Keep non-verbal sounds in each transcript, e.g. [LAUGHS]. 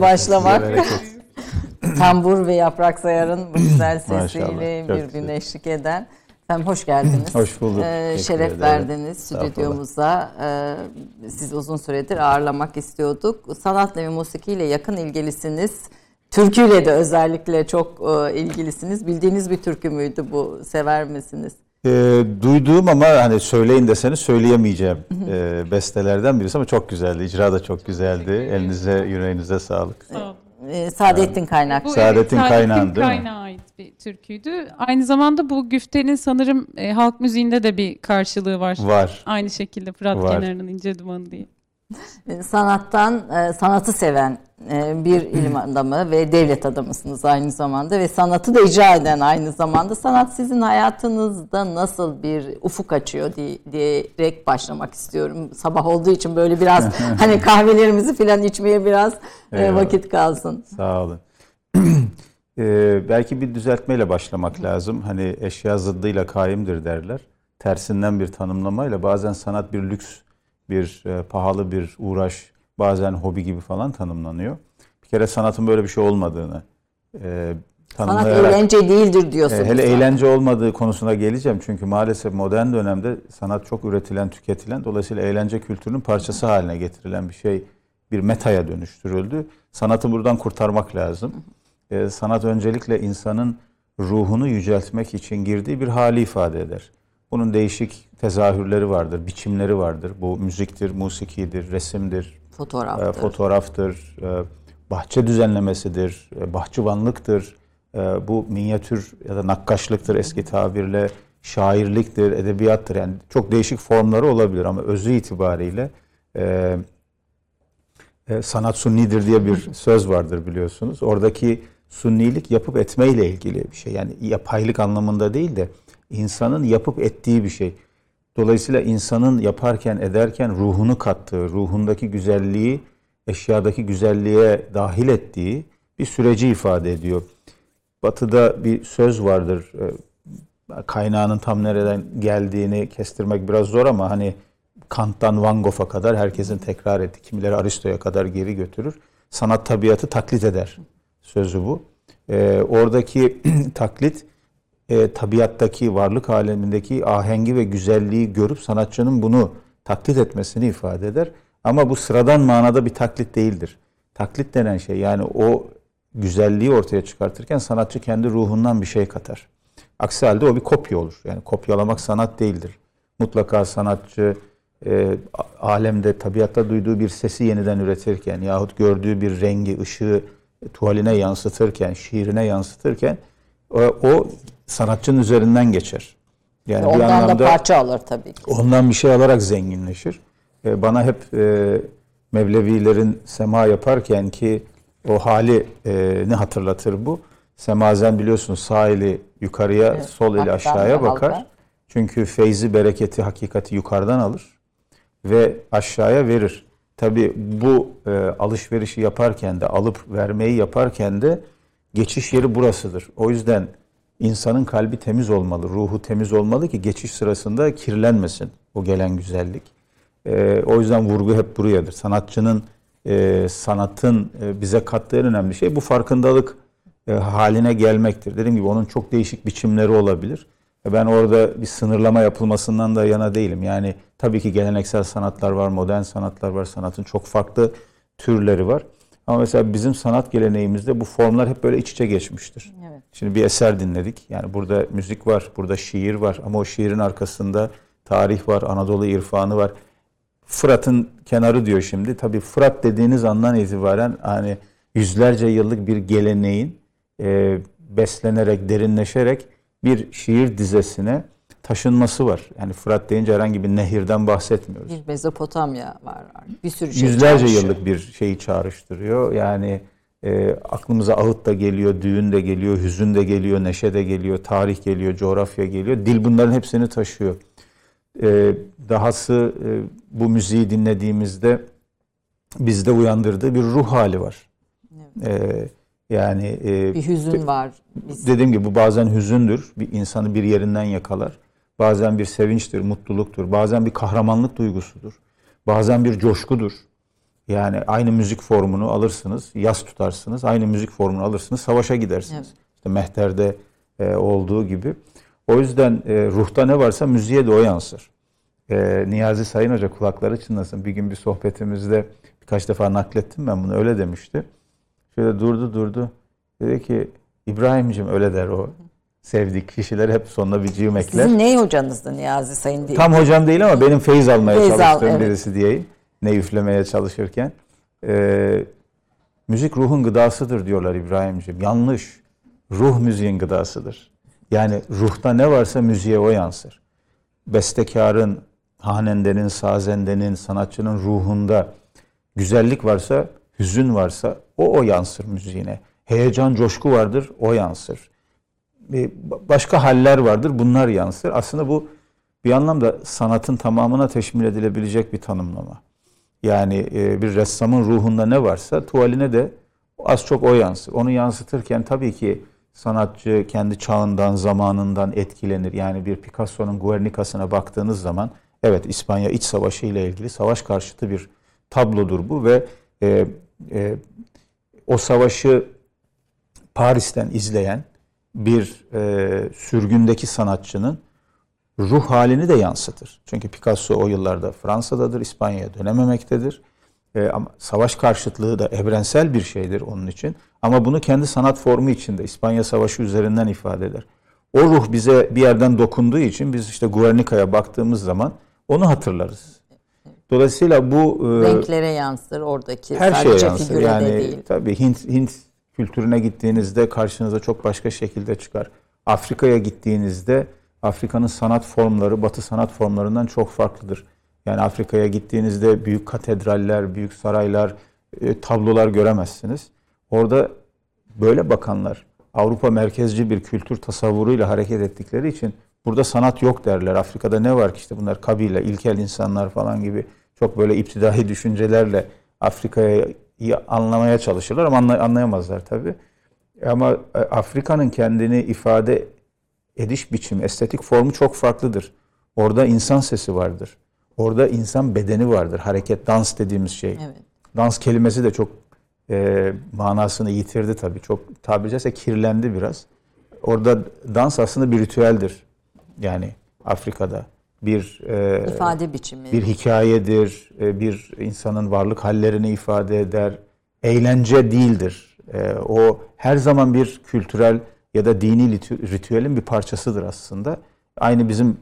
başlamak. [LAUGHS] Tambur ve Yaprak Sayar'ın bu güzel [CLEARS THROAT] sesiyle bir gün eşlik eden. Efendim hoş geldiniz. [CLEARS THROAT] Hoş bulduk. Ee, şeref verdiniz stüdyomuza. Ee, siz uzun süredir ağırlamak istiyorduk. Sanatla ve musikiyle yakın ilgilisiniz. Türküyle de özellikle çok e, ilgilisiniz. Bildiğiniz bir türkü müydü bu? Sever misiniz? E, duyduğum ama hani söyleyin deseniz söyleyemeyeceğim e, bestelerden birisi ama çok güzeldi. İcra da çok güzeldi. Elinize, yüreğinize sağlık. Sağ olun. E, Saadettin Kaynak. Bu Saadettin evet, Kaynağ'ın değil mi? Kaynağ'a ait bir türküydü. Aynı zamanda bu güftenin sanırım e, halk müziğinde de bir karşılığı var. Var. Aynı şekilde Fırat Var. kenarının ince dumanı diye. Sanattan, e, sanatı seven bir [CLEARS THROAT] ilim adamı ve devlet adamısınız aynı zamanda ve sanatı da icra eden aynı zamanda. Sanat sizin hayatınızda nasıl bir ufuk açıyor diye, diyerek başlamak istiyorum. Sabah olduğu için böyle biraz [LAUGHS] hani kahvelerimizi falan içmeye biraz e, Eyvallah. vakit kalsın. Sağ olun. Ee, [CLEARS THROAT] belki bir düzeltmeyle başlamak lazım. Hani eşya zıddıyla kaimdir derler. Tersinden bir tanımlamayla bazen sanat bir lüks, bir e, pahalı bir uğraş, bazen hobi gibi falan tanımlanıyor. Bir kere sanatın böyle bir şey olmadığını e, Sanat eğlence değildir diyorsunuz. E, Hele zaten. eğlence olmadığı konusuna geleceğim. Çünkü maalesef modern dönemde sanat çok üretilen, tüketilen. Dolayısıyla eğlence kültürünün parçası haline getirilen bir şey bir metaya dönüştürüldü. Sanatı buradan kurtarmak lazım. E, sanat öncelikle insanın ruhunu yüceltmek için girdiği bir hali ifade eder. Bunun değişik tezahürleri vardır, biçimleri vardır. Bu müziktir, musikidir, resimdir, Fotoğraftır. e, fotoğraftır, e, bahçe düzenlemesidir, e, bahçıvanlıktır, e, bu minyatür ya da nakkaşlıktır eski tabirle, şairliktir, edebiyattır. Yani çok değişik formları olabilir ama özü itibariyle e, e, sanat sunnidir diye bir söz vardır biliyorsunuz. Oradaki sunnilik yapıp etmeyle ilgili bir şey. Yani yapaylık anlamında değil de insanın yapıp ettiği bir şey. Dolayısıyla insanın yaparken ederken ruhunu kattığı, ruhundaki güzelliği eşyadaki güzelliğe dahil ettiği bir süreci ifade ediyor. Batı'da bir söz vardır. e, Kaynağının tam nereden geldiğini kestirmek biraz zor ama hani Kant'tan Van Gogh'a kadar herkesin tekrar ettiği, kimileri Aristo'ya kadar geri götürür. Sanat tabiatı taklit eder sözü bu. E, oradaki [CLEARS THROAT] taklit e, tabiattaki, varlık alemindeki ahengi ve güzelliği görüp sanatçının bunu taklit etmesini ifade eder. Ama bu sıradan manada bir taklit değildir. Taklit denen şey yani o güzelliği ortaya çıkartırken sanatçı kendi ruhundan bir şey katar. Aksi halde o bir kopya olur. Yani kopyalamak sanat değildir. Mutlaka sanatçı e, alemde, tabiatta duyduğu bir sesi yeniden üretirken yahut gördüğü bir rengi, ışığı tuvaline yansıtırken, şiirine yansıtırken o, o sanatçının üzerinden geçer. Yani bir Ondan da anlamda parça alır tabii ki. ondan bir şey alarak zenginleşir. E, bana hep e, Mevlevilerin sema yaparken ki o hali e, ne hatırlatır bu? Semazen biliyorsunuz sağ eli yukarıya, Evet, sol eli aşağıya da bakar. halka. Çünkü feyzi, bereketi, hakikati yukarıdan alır ve aşağıya verir. Tabi bu e, alışverişi yaparken de alıp vermeyi yaparken de geçiş yeri burasıdır. O yüzden insanın kalbi temiz olmalı, ruhu temiz olmalı ki geçiş sırasında kirlenmesin o gelen güzellik. E, o yüzden vurgu hep buradadır. Sanatçının e, sanatın e, bize kattığı en önemli şey bu farkındalık e, haline gelmektir. Dediğim gibi onun çok değişik biçimleri olabilir. E, Ben orada bir sınırlama yapılmasından da yana değilim. Yani tabii ki geleneksel sanatlar var, modern sanatlar var. Sanatın çok farklı türleri var. Ama mesela bizim sanat geleneğimizde bu formlar hep böyle iç içe geçmiştir. Şimdi bir eser dinledik. Yani burada müzik var, burada şiir var ama o şiirin arkasında tarih var, Anadolu irfanı var. Fırat'ın kenarı diyor şimdi. Tabii Fırat dediğiniz andan itibaren hani yüzlerce yıllık bir geleneğin e, beslenerek, derinleşerek bir şiir dizesine taşınması var. Yani Fırat deyince herhangi bir nehirden bahsetmiyoruz. Bir Mezopotamya var. Bir sürü şey Yüzlerce çağrışıyor. yıllık bir şeyi çağrıştırıyor. Yani e, aklımıza ağıt da geliyor, düğün de geliyor, hüzün de geliyor, neşe de geliyor, tarih geliyor, coğrafya geliyor. Dil bunların hepsini taşıyor. E, dahası e, bu müziği dinlediğimizde bizde uyandırdığı bir ruh hali var. E, yani e, Bir hüzün var. Biz Dediğim gibi bu bazen hüzündür. Bir insanı bir yerinden yakalar. Bazen bir sevinçtir, mutluluktur. Bazen bir kahramanlık duygusudur. Bazen bir coşkudur. Yani aynı müzik formunu alırsınız, yas tutarsınız. Aynı müzik formunu alırsınız, savaşa gidersiniz. Evet. İşte Mehter'de e, olduğu gibi. O yüzden e, ruhta ne varsa müziğe de o yansır. E, Niyazi Sayın Hoca kulakları çınlasın. Bir gün bir sohbetimizde birkaç defa naklettim ben bunu öyle demişti. Şöyle durdu durdu. Dedi ki İbrahim'cim öyle der o. sevdik kişiler hep sonuna bir cim ekler. Sizin ne hocanızdı Niyazi Sayın değil? Tam hocam değil ama benim feyiz almaya Feyiz al, çalıştığım evet. birisi diyeyim. Ne üflemeye çalışırken. Ee, müzik ruhun gıdasıdır diyorlar İbrahim'ciğim. Yanlış. Ruh müziğin gıdasıdır. Yani ruhta ne varsa müziğe o yansır. Bestekarın, hanendenin, sazendenin, sanatçının ruhunda güzellik varsa, hüzün varsa o o yansır müziğine. Heyecan, coşku vardır, o yansır. Bir başka haller vardır, bunlar yansır. Aslında bu bir anlamda sanatın tamamına teşmil edilebilecek bir tanımlama. Yani e, bir ressamın ruhunda ne varsa tuvaline de az çok o yansır. Onu yansıtırken tabii ki sanatçı kendi çağından, zamanından etkilenir. Yani bir Picasso'nun Guernica'sına baktığınız zaman evet İspanya İç Savaşı ile ilgili savaş karşıtı bir tablodur bu ve e, e, o savaşı Paris'ten izleyen bir e, sürgündeki sanatçının ruh halini de yansıtır. Çünkü Picasso o yıllarda Fransa'dadır, İspanya'ya dönememektedir. E, ama savaş karşıtlığı da evrensel bir şeydir onun için. Ama bunu kendi sanat formu içinde İspanya Savaşı üzerinden ifade eder. O ruh bize bir yerden dokunduğu için biz işte Guernica'ya baktığımız zaman onu hatırlarız. Dolayısıyla bu e, Renklere yansır oradaki her şeye sadece yansır. figüre Yani de değil. tabii Hint Hint kültürüne gittiğinizde karşınıza çok başka şekilde çıkar. Afrika'ya gittiğinizde Afrika'nın sanat formları Batı sanat formlarından çok farklıdır. Yani Afrika'ya gittiğinizde büyük katedraller, büyük saraylar, e, tablolar göremezsiniz. Orada böyle bakanlar Avrupa merkezci bir kültür tasavvuruyla hareket ettikleri için burada sanat yok derler. Afrika'da ne var ki işte bunlar kabile, ilkel insanlar falan gibi çok böyle iptidai [LAUGHS] düşüncelerle Afrika'yı anlamaya çalışırlar ama anlay- anlayamazlar tabii. Ama e, Afrika'nın kendini ifade ediş biçimi, estetik formu çok farklıdır. Orada insan sesi vardır. Orada insan bedeni vardır. Hareket, dans dediğimiz şey. Evet. Dans kelimesi de çok e, manasını yitirdi tabii. Çok tabiri caizse kirlendi biraz. Orada dans aslında bir ritüeldir. Yani Afrika'da bir e, İfade biçimi. bir hikayedir, e, bir insanın varlık hallerini ifade eder. Eğlence değildir. E, O her zaman bir kültürel ya da dini ritüelin bir parçasıdır aslında. Aynı bizim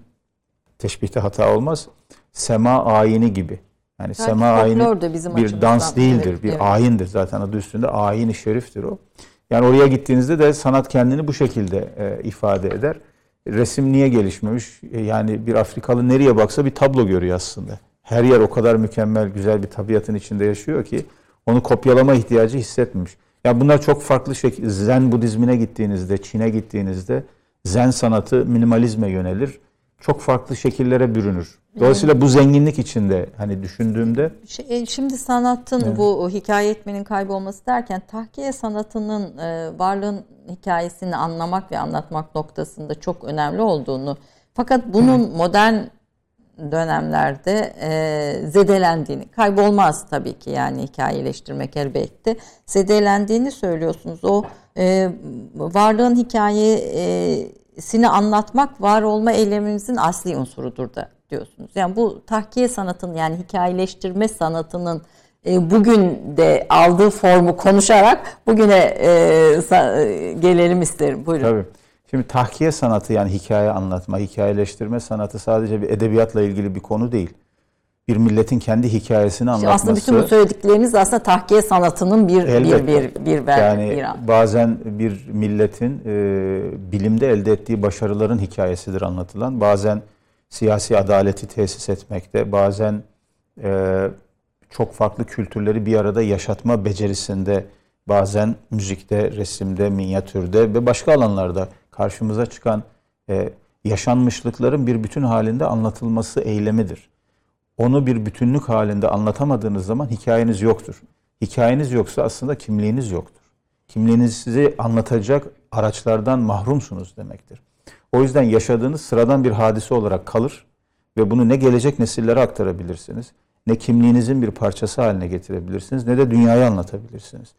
teşbihte hata olmaz. Sema ayini gibi. Yani Belki sema ayini bizim bir dans değildir, Evet, bir evet. ayindir zaten adı üstünde. Ayin-i şeriftir o. Yani oraya gittiğinizde de sanat kendini bu şekilde e, ifade eder. Resim niye gelişmemiş? E, yani bir Afrikalı nereye baksa bir tablo görüyor aslında. Her yer o kadar mükemmel, güzel bir tabiatın içinde yaşıyor ki onu kopyalama ihtiyacı hissetmemiş. Ya bunlar çok farklı şekil. Zen Budizmine gittiğinizde, Çin'e gittiğinizde Zen sanatı minimalizme yönelir. Çok farklı şekillere bürünür. Dolayısıyla bu zenginlik içinde hani düşündüğümde Şey, e, şimdi sanatın bu hikaye etmenin kaybolması derken tahkiye sanatının e, varlığın hikayesini anlamak ve anlatmak noktasında çok önemli olduğunu fakat bunun modern dönemlerde e, zedelendiğini kaybolmaz tabii ki yani hikayeleştirmek elbette zedelendiğini söylüyorsunuz o e, varlığın hikayesini anlatmak var olma eylemimizin asli unsurudur da diyorsunuz. Yani bu tahkiye sanatının yani hikayeleştirme sanatının e, bugün de aldığı formu konuşarak bugüne e, gelelim isterim. Buyurun. Tabii. Şimdi tahkiye sanatı yani hikaye anlatma, hikayeleştirme sanatı sadece bir edebiyatla ilgili bir konu değil. Bir milletin kendi hikayesini İşte anlatması. aslında bütün bu söyledikleriniz aslında tahkiye sanatının bir Elbette. bir bir bir yani bir an. bazen bir milletin e, bilimde elde ettiği başarıların hikayesidir anlatılan. Bazen siyasi adaleti tesis etmekte, bazen e, çok farklı kültürleri bir arada yaşatma becerisinde, bazen müzikte, resimde, minyatürde ve başka alanlarda karşımıza çıkan e, yaşanmışlıkların bir bütün halinde anlatılması eylemidir. Onu bir bütünlük halinde anlatamadığınız zaman hikayeniz yoktur. Hikayeniz yoksa aslında kimliğiniz yoktur. Kimliğinizi anlatacak araçlardan mahrumsunuz demektir. O yüzden yaşadığınız sıradan bir hadise olarak kalır ve bunu ne gelecek nesillere aktarabilirsiniz, ne kimliğinizin bir parçası haline getirebilirsiniz, ne de dünyayı anlatabilirsiniz.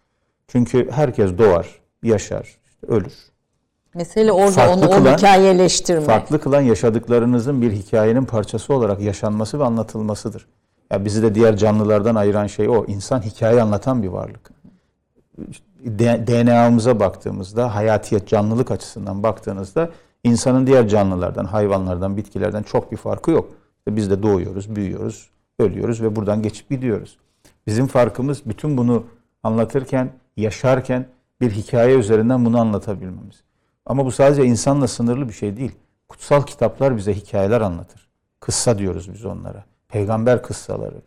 Çünkü herkes doğar, yaşar, ölür. Mesele orada Farklı onu, kılan- hikayeleştirme. Farklı kılan yaşadıklarınızın bir hikayenin parçası olarak yaşanması ve anlatılmasıdır. Ya bizi de diğer canlılardan ayıran şey o. İnsan hikaye anlatan bir varlık. DNA'mıza baktığımızda, hayatiyet, canlılık açısından baktığınızda insanın diğer canlılardan, hayvanlardan, bitkilerden çok bir farkı yok. İşte biz de doğuyoruz, büyüyoruz, ölüyoruz ve buradan geçip gidiyoruz. Bizim farkımız bütün bunu anlatırken, yaşarken bir hikaye üzerinden bunu anlatabilmemiz. Ama bu sadece insanla sınırlı bir şey değil. Kutsal kitaplar bize hikayeler anlatır. Kıssa diyoruz biz onlara. Peygamber kıssaları.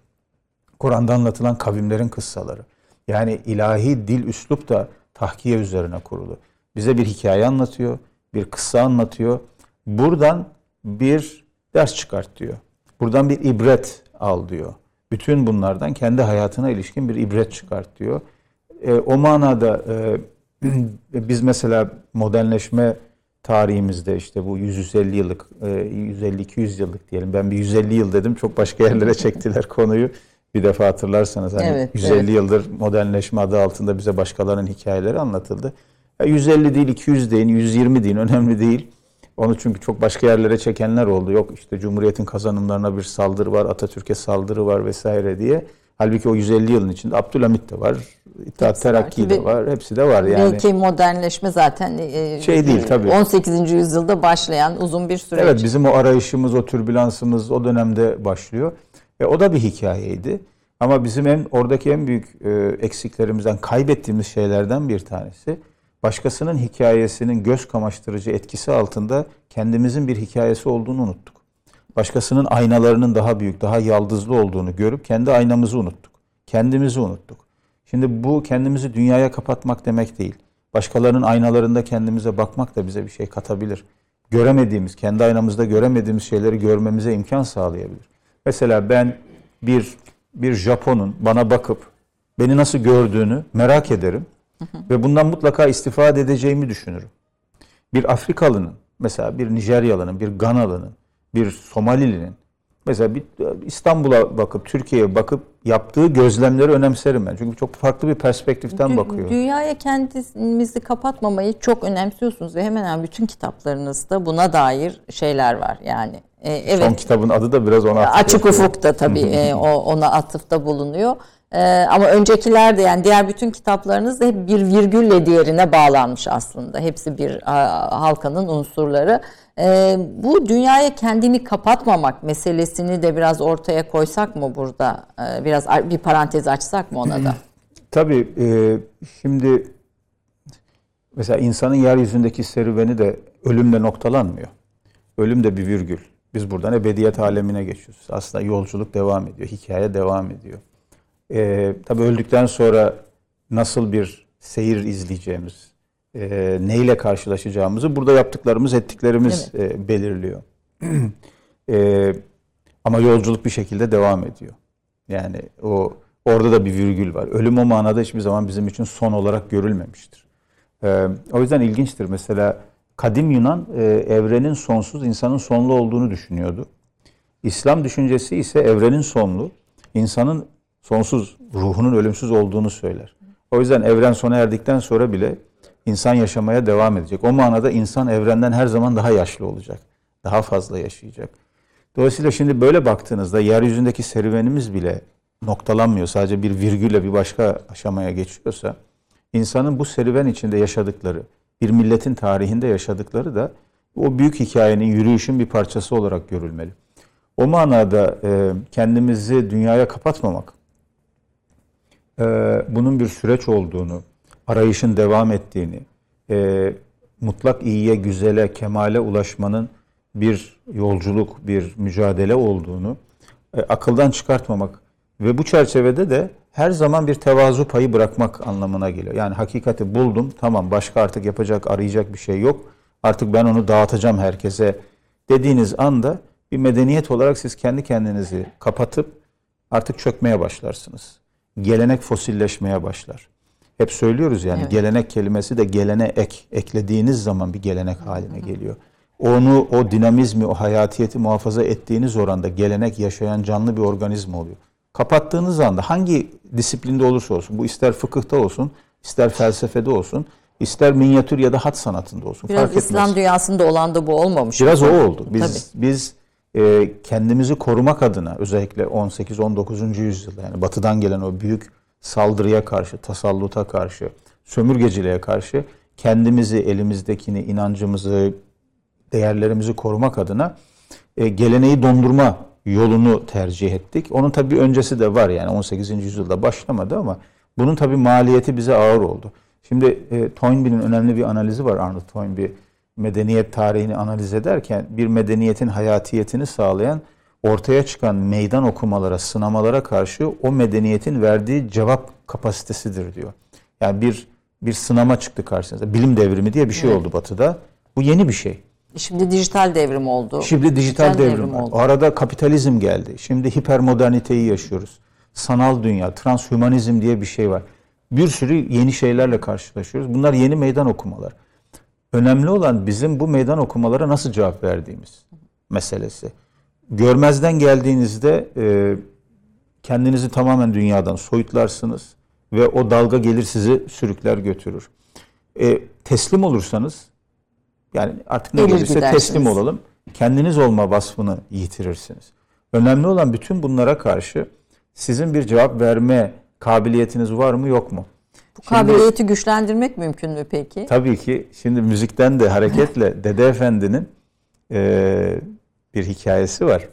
Kur'an'da anlatılan kavimlerin kıssaları. Yani ilahi dil üslup da tahkiye üzerine kurulu. Bize bir hikaye anlatıyor, bir kıssa anlatıyor. Buradan bir ders çıkart diyor. Buradan bir ibret al diyor. Bütün bunlardan kendi hayatına ilişkin bir ibret çıkart diyor. E, o manada e, biz mesela modernleşme tarihimizde işte bu 150 yıllık, e, 150-200 yıllık diyelim. Ben bir 150 yıl dedim. Çok başka yerlere [LAUGHS] çektiler konuyu. Bir defa hatırlarsanız hani Evet, 150 evet. yıldır modernleşme adı altında bize başkalarının hikayeleri anlatıldı. Ya 150 değil, 200 deyin, 120 deyin önemli değil. Onu çünkü çok başka yerlere çekenler oldu. Yok işte Cumhuriyet'in kazanımlarına bir saldırı var, Atatürk'e saldırı var vesaire diye. Halbuki o 150 yılın içinde Abdülhamit de var, İttihat. Terakki de var, hepsi de var yani. Belki modernleşme zaten e, Şey değil, tabii. 18. yüzyılda başlayan uzun bir süreç. Evet bizim o arayışımız, o türbülansımız o dönemde başlıyor. Ve o da bir hikayeydi. Ama bizim en oradaki en büyük e, eksiklerimizden, kaybettiğimiz şeylerden bir tanesi başkasının hikayesinin göz kamaştırıcı etkisi altında kendimizin bir hikayesi olduğunu unuttuk. Başkasının aynalarının daha büyük, daha yaldızlı olduğunu görüp kendi aynamızı unuttuk. Kendimizi unuttuk. Şimdi bu kendimizi dünyaya kapatmak demek değil. Başkalarının aynalarında kendimize bakmak da bize bir şey katabilir. Göremediğimiz, kendi aynamızda göremediğimiz şeyleri görmemize imkan sağlayabilir. Mesela ben bir bir Japon'un bana bakıp beni nasıl gördüğünü merak ederim ve bundan mutlaka istifade edeceğimi düşünürüm. Bir Afrikalının, mesela bir Nijeryalı'nın, bir Ganalı'nın, bir Somalili'nin mesela bir İstanbul'a bakıp Türkiye'ye bakıp yaptığı gözlemleri önemserim ben. Çünkü çok farklı bir perspektiften Dü- bakıyor. Dünyaya kendimizi kapatmamayı çok önemsiyorsunuz ve hemen hemen bütün kitaplarınızda buna dair şeyler var. Yani e, evet Son kitabın adı da biraz ona atıf Açık. Ufuk'ta tabii [LAUGHS] e, o ona atıfta bulunuyor. E, ama öncekiler de yani diğer bütün kitaplarınız da hep bir virgülle diğerine bağlanmış aslında. Hepsi bir a, halkanın unsurları. E, bu dünyaya kendini kapatmamak meselesini de biraz ortaya koysak mı burada? E, biraz bir parantez açsak mı ona da? [CLEARS THROAT] Tabii e, şimdi mesela insanın yeryüzündeki serüveni de ölümle noktalanmıyor. Ölüm de bir virgül. Biz buradan ebediyet alemine geçiyoruz. Aslında yolculuk devam ediyor, hikaye devam ediyor. E, tabii öldükten sonra nasıl bir seyir izleyeceğimiz, e, neyle karşılaşacağımızı burada yaptıklarımız, ettiklerimiz e, belirliyor. [CLEARS THROAT] E, ama yolculuk bir şekilde devam ediyor. Yani o orada da bir virgül var. Ölüm o manada hiçbir zaman bizim için son olarak görülmemiştir. Ee, o yüzden ilginçtir. Mesela kadim Yunan e, evrenin sonsuz, insanın sonlu olduğunu düşünüyordu. İslam düşüncesi ise evrenin sonlu, insanın sonsuz, ruhunun ölümsüz olduğunu söyler. O yüzden evren sona erdikten sonra bile insan yaşamaya devam edecek. O manada insan evrenden her zaman daha yaşlı olacak. Daha fazla yaşayacak. Dolayısıyla şimdi böyle baktığınızda yeryüzündeki serüvenimiz bile noktalanmıyor. Sadece bir virgülle bir başka aşamaya geçiyorsa insanın bu serüven içinde yaşadıkları, bir milletin tarihinde yaşadıkları da o büyük hikayenin, yürüyüşün bir parçası olarak görülmeli. O manada e, kendimizi dünyaya kapatmamak, e, bunun bir süreç olduğunu, arayışın devam ettiğini, e, mutlak iyiye, güzele, kemale ulaşmanın bir yolculuk, bir mücadele olduğunu e, akıldan çıkartmamak ve bu çerçevede de her zaman bir tevazu payı bırakmak anlamına geliyor. Yani hakikati buldum, tamam başka artık yapacak, arayacak bir şey yok. Artık ben onu dağıtacağım herkese dediğiniz anda bir medeniyet olarak siz kendi kendinizi kapatıp artık çökmeye başlarsınız. Gelenek fosilleşmeye başlar. Hep söylüyoruz yani Evet. gelenek kelimesi de gelene ek. Eklediğiniz zaman bir gelenek haline geliyor. Onu, o dinamizmi, o hayatiyeti muhafaza ettiğiniz oranda gelenek yaşayan canlı bir organizma oluyor. Kapattığınız anda hangi disiplinde olursa olsun, bu ister fıkıhta olsun, ister felsefede olsun, ister minyatür ya da hat sanatında olsun. Biraz fark etmez. İslam dünyasında olan da bu olmamış. Biraz o oldu. Biz biz e, kendimizi korumak adına özellikle 18-19. yüzyılda yani batıdan gelen o büyük saldırıya karşı, tasalluta karşı, sömürgeciliğe karşı kendimizi, elimizdekini, inancımızı, değerlerimizi korumak adına e, geleneği dondurma yolunu tercih ettik. Onun tabii öncesi de var yani 18. yüzyılda başlamadı ama bunun tabii maliyeti bize ağır oldu. Şimdi e, Toynbee'nin önemli bir analizi var Arnold Toynbee. Medeniyet tarihini analiz ederken bir medeniyetin hayatiyetini sağlayan ortaya çıkan meydan okumalara, sınamalara karşı o medeniyetin verdiği cevap kapasitesidir diyor. Yani bir bir sınama çıktı karşınıza. Bilim devrimi diye bir şey Evet. oldu batıda. Bu yeni bir şey. Şimdi dijital devrim oldu. Şimdi dijital devrim var. oldu. Arada kapitalizm geldi. Şimdi hipermoderniteyi yaşıyoruz. Sanal dünya, transhümanizm diye bir şey var. Bir sürü yeni şeylerle karşılaşıyoruz. Bunlar yeni meydan okumalar. Önemli olan bizim bu meydan okumalara nasıl cevap verdiğimiz meselesi. Görmezden geldiğinizde e, kendinizi tamamen dünyadan soyutlarsınız ve o dalga gelir sizi sürükler götürür. E, teslim olursanız yani artık ne Gelir gelirse teslim olalım. Kendiniz olma vasfını yitirirsiniz. Önemli olan bütün bunlara karşı sizin bir cevap verme kabiliyetiniz var mı yok mu? Bu kabiliyeti güçlendirmek mümkün mü peki? Tabii ki şimdi müzikten de hareketle [LAUGHS] Dede Efendi'nin eee, bir hikayesi var.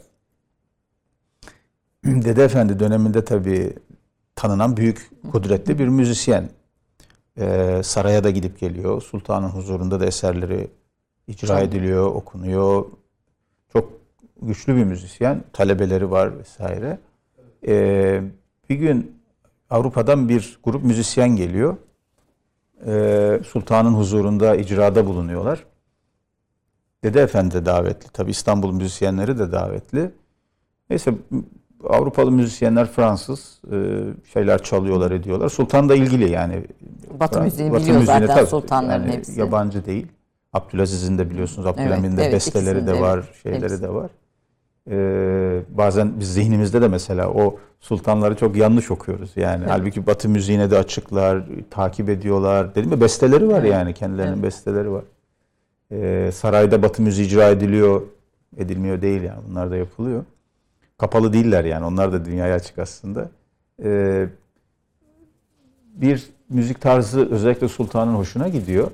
[CLEARS THROAT] Dede Efendi döneminde tabii tanınan büyük kudretli bir müzisyen. Eee, saraya da gidip geliyor. Sultanın huzurunda da eserleri icra ediliyor, okunuyor. Çok güçlü bir müzisyen. Talebeleri var vesaire. Eee, bir gün Avrupa'dan bir grup müzisyen geliyor. Ee, sultanın huzurunda icrada bulunuyorlar. Dede Efendi de davetli. Tabi İstanbul müzisyenleri de davetli. Neyse Avrupalı müzisyenler Fransız e, şeyler çalıyorlar ediyorlar. Sultan da ilgili yani. Batı Fra- müziğini Batı biliyor müziğine zaten tabii, sultanların yani hepsi. Yabancı değil. Abdülaziz'in de biliyorsunuz Abdülhamid'in de evet, besteleri de var, şeyleri hepsi. de var. Ee, bazen biz zihnimizde de mesela o sultanları çok yanlış okuyoruz. Yani halbuki Batı müziğine de açıklar, takip ediyorlar. Dedim ya besteleri var Evet. yani kendilerinin Evet. besteleri var. Ee, sarayda Batı müziği icra ediliyor, edilmiyor değil yani. Bunlar da yapılıyor. Kapalı değiller yani. Onlar da dünyaya açık aslında. Ee, bir müzik tarzı özellikle sultanın hoşuna gidiyor.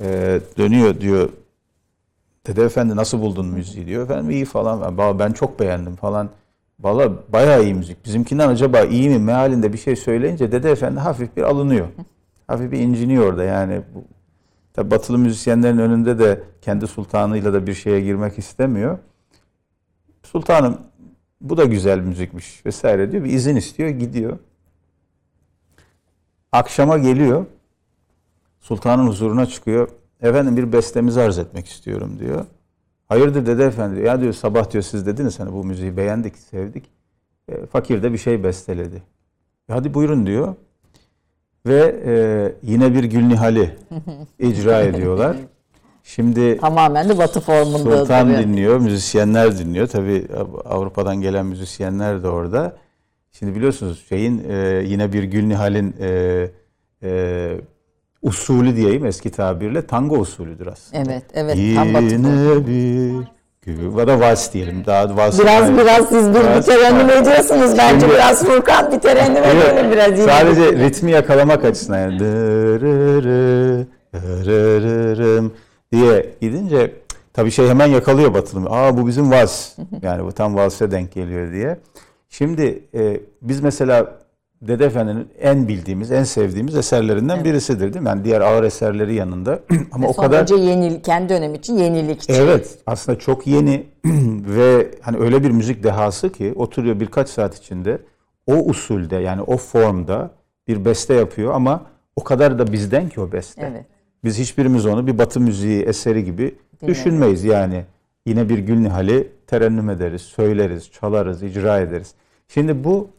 Ee, dönüyor diyor Dede Efendi nasıl buldun müziği diyor. Efendim iyi falan. Valla ben çok beğendim falan. Valla bayağı iyi müzik. Bizimkinden acaba iyi mi mealinde bir şey söyleyince Dede Efendi hafif bir alınıyor. Hafif bir inciniyor orada yani. Bu, tabii batılı müzisyenlerin önünde de kendi sultanıyla da bir şeye girmek istemiyor. Sultanım bu da güzel müzikmiş vesaire diyor. Bir izin istiyor gidiyor. Akşama geliyor. Sultanın huzuruna çıkıyor. Efendim bir bestemizi arz etmek istiyorum diyor. Hayırdır dede efendi. Ya diyor sabah diyor siz dediniz hani bu müziği beğendik, sevdik. E, fakir de bir şey besteledi. E, hadi buyurun diyor. Ve e, yine bir Gülnihal'i [LAUGHS] icra ediyorlar. Şimdi Tamamen de batı formunda. Sultan tabii. dinliyor, müzisyenler dinliyor. Tabii Avrupa'dan gelen müzisyenler de orada. Şimdi biliyorsunuz şeyin e, yine bir Gülnihal'in e, e, usulü diyeyim eski tabirle tango usulüdür aslında. Evet, evet. Tam. Yine bir da vals diyelim. Daha vals. Biraz Yani- biraz siz bir, bir terennüm ediyorsunuz. Bence Şimdi- biraz Furkan bir terennüm edelim biraz. yine. Sadece ritmi yakalamak açısından yani dırırı, diye gidince tabii şey hemen yakalıyor batılı. Aa bu bizim vals. Yani bu tam valse denk geliyor diye. Şimdi e, biz mesela Dede Efendi'nin en bildiğimiz, en sevdiğimiz eserlerinden birisidir değil mi? Yani diğer ağır eserleri yanında. [CLEARS THROAT] Ama Ve o kadar yenil, kendi dönem için yenilikçi. Evet aslında çok yeni [CLEARS THROAT] ve hani öyle bir müzik dehası ki oturuyor birkaç saat içinde o usulde yani o formda bir beste yapıyor ama o kadar da bizden ki o beste. Evet. Biz hiçbirimiz onu bir batı müziği eseri gibi düşünmeyiz yani. Yine bir Gülnihal'i terennüm ederiz, söyleriz, çalarız, icra ederiz. Şimdi bu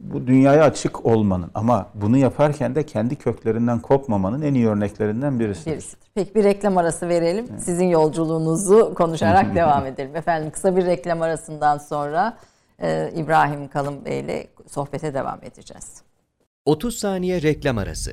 bu dünyaya açık olmanın ama bunu yaparken de kendi köklerinden kopmamanın en iyi örneklerinden birisi. Birisidir. Peki bir reklam arası verelim. Sizin yolculuğunuzu konuşarak [LAUGHS] devam edelim. Efendim kısa bir reklam arasından sonra e, İbrahim Kalın Bey ile sohbete devam edeceğiz. 30 saniye reklam arası.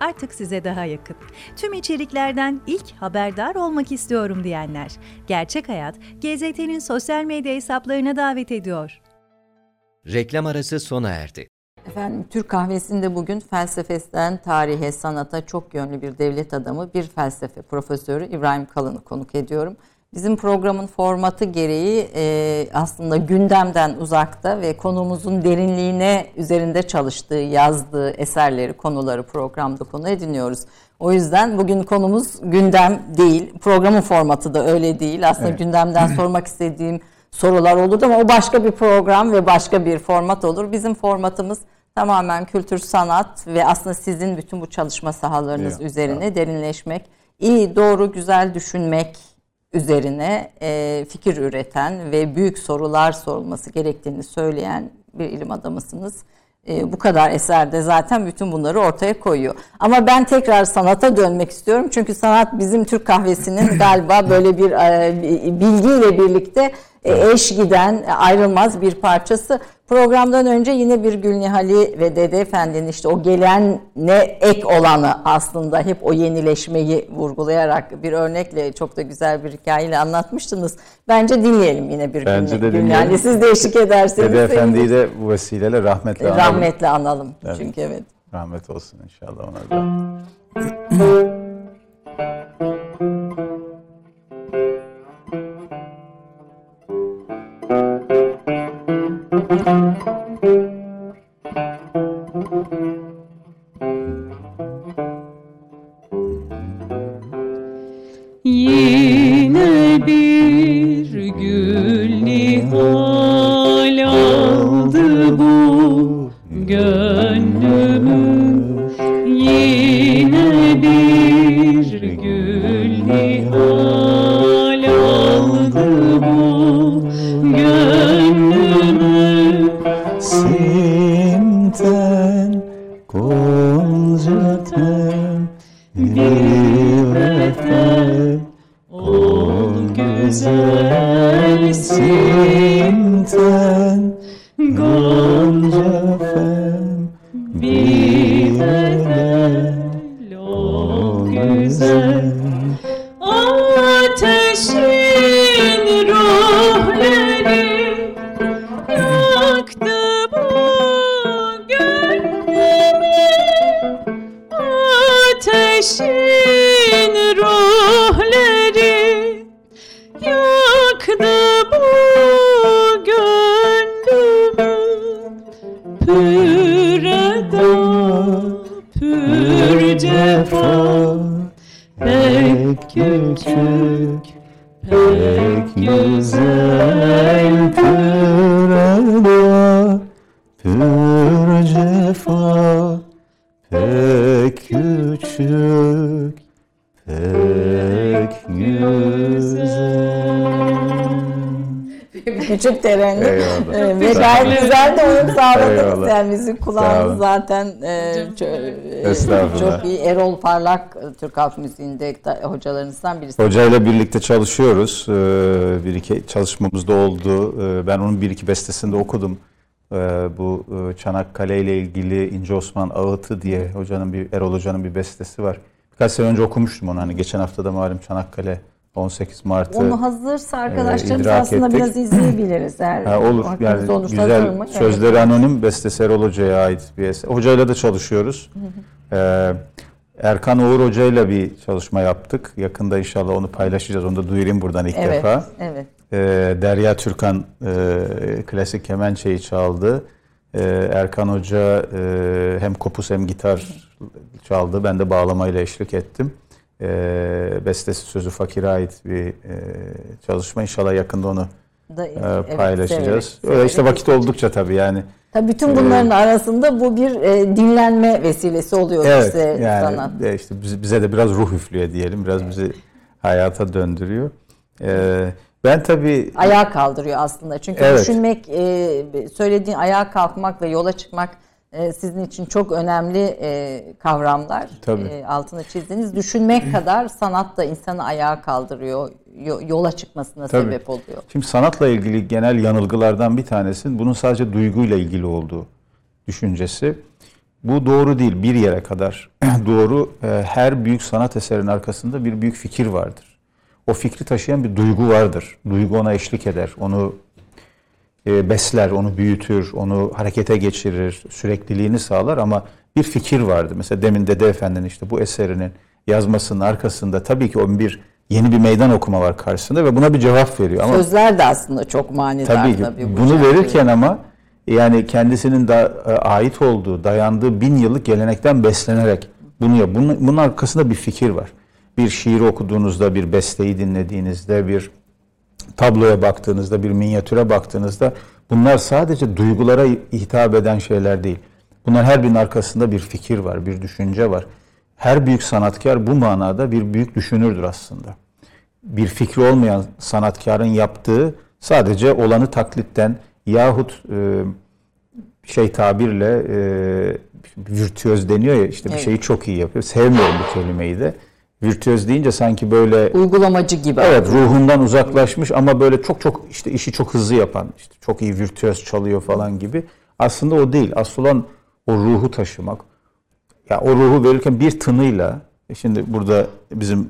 artık size daha yakın. Tüm içeriklerden ilk haberdar olmak istiyorum diyenler. Gerçek Hayat, GZT'nin sosyal medya hesaplarına davet ediyor. Reklam arası sona erdi. Efendim Türk kahvesinde bugün felsefesinden tarihe, sanata çok yönlü bir devlet adamı, bir felsefe profesörü İbrahim Kalın'ı konuk ediyorum. Bizim programın formatı gereği e, aslında gündemden uzakta ve konumuzun derinliğine üzerinde çalıştığı, yazdığı eserleri, konuları programda konu ediniyoruz. O yüzden bugün konumuz gündem değil. Programın formatı da öyle değil. Aslında Evet. gündemden [CLEARS THROAT] sormak istediğim sorular olurdu ama o başka bir program ve başka bir format olur. Bizim formatımız tamamen kültür, sanat ve aslında sizin bütün bu çalışma sahalarınız Evet, üzerine derinleşmek, iyi, doğru, güzel düşünmek üzerine e, fikir üreten ve büyük sorular sorulması gerektiğini söyleyen bir ilim adamısınız. E, bu kadar eserde zaten bütün bunları ortaya koyuyor. Ama ben tekrar sanata dönmek istiyorum. Çünkü sanat bizim Türk kahvesinin [LAUGHS] galiba böyle bir e, bilgiyle birlikte e, eş giden, ayrılmaz bir parçası. Programdan önce yine bir Gülnihali ve Dede Efendi'nin işte o gelen ne ek olanı aslında hep o yenileşmeyi vurgulayarak bir örnekle çok da güzel bir hikayeyle anlatmıştınız. Bence dinleyelim yine bir Bence Gülni- de dinleyelim. Gülnihali. Siz de eşlik ederseniz. Dede Efendi'yi de bu vesileyle rahmetle analım. rahmetle analım. Evet. Çünkü evet. Rahmet olsun inşallah ona da. [LAUGHS] sağladınız. Eyvallah. Yani bizim Sağ kulağımız olun. zaten e, e, Estağfurullah. çok iyi. Erol Parlak e, Türk Halk Müziği'nde da- hocalarınızdan birisi. Hocayla birlikte çalışıyoruz. Ee, Bir iki çalışmamız da oldu. Ee, Ben onun bir iki bestesini de okudum. Ee, Bu e, Çanakkale ile ilgili İnce Osman Ağıtı diye hocanın bir Erol Hoca'nın bir bestesi var. Birkaç sene önce okumuştum onu. Hani geçen hafta da malum Çanakkale 18 Mart'ı. Onu hazırsa arkadaşlarımız idrak aslında ettik. biraz izleyebiliriz. Eğer [CLEARS THROAT] Ha, olur. Yani olursa güzel sözleri anonim bestesi Erol Hoca'ya ait bir eser. Hocayla da çalışıyoruz. Ee, Erkan Uğur Hoca'yla bir çalışma yaptık. Yakında inşallah onu paylaşacağız. Onu da duyurayım buradan ilk Evet, defa. evet. Ee, Derya Türkan e, klasik kemençeyi çaldı. Ee, Erkan Hoca e, hem kopuz hem gitar çaldı. Ben de bağlamayla eşlik ettim. Ee, bestesi sözü fakire ait bir e, çalışma. İnşallah yakında onu Da, e, evet, paylaşacağız. severek- Öyle işte vakit oldukça tabii yani. Tabii bütün bunların arasında bu bir e, dinlenme vesilesi oluyor Evet işte yani sanat. e, işte bize, bize de biraz ruh üflüyor diyelim. Biraz bizi hayata döndürüyor. Ee, Ben tabii ayağa kaldırıyor aslında. Çünkü Evet. düşünmek, e, söylediğin ayağa kalkmak ve yola çıkmak e, sizin için çok önemli e, kavramlar. Tabii. E, altını çizdiğiniz düşünmek [CLEARS THROAT] kadar sanat da insanı ayağa kaldırıyor, yo- yola çıkmasına Tabii. sebep oluyor. Şimdi sanatla ilgili genel yanılgılardan bir tanesi bunun sadece duyguyla ilgili olduğu düşüncesi. Bu doğru değil bir yere kadar. [CLEARS THROAT] doğru e, her büyük sanat eserinin arkasında bir büyük fikir vardır. O fikri taşıyan bir duygu vardır. Duygu ona eşlik eder, onu e, besler, onu büyütür, onu harekete geçirir, sürekliliğini sağlar ama bir fikir vardı. Mesela demin Dede Efendi'nin işte bu eserinin yazmasının arkasında tabii ki o bir yeni bir meydan okuma var karşısında ve buna bir cevap veriyor. Ama Sözler de aslında çok manidar Tabii tabii. ki. bu Bunu verirken ama yani kendisinin da e, ait olduğu, dayandığı bin yıllık gelenekten beslenerek bunu yap. Bunun, bunun arkasında bir fikir var. Bir şiiri okuduğunuzda, bir besteyi dinlediğinizde, bir tabloya baktığınızda, bir minyatüre baktığınızda bunlar sadece duygulara hitap eden şeyler değil. Bunlar her birinin arkasında bir fikir var, bir düşünce var. Her büyük sanatkar bu manada bir büyük düşünürdür aslında bir fikri olmayan sanatkarın yaptığı sadece olanı taklitten yahut e, şey tabirle e, virtüöz deniyor ya işte bir şeyi çok iyi yapıyor. Sevmiyorum bu kelimeyi de. Virtüöz deyince sanki böyle Uygulamacı gibi. evet ruhundan uzaklaşmış ama böyle çok çok işte işi çok hızlı yapan işte çok iyi virtüöz çalıyor falan gibi. Aslında o değil. Asıl olan o ruhu taşımak. Ya o ruhu verirken bir tınıyla e şimdi burada bizim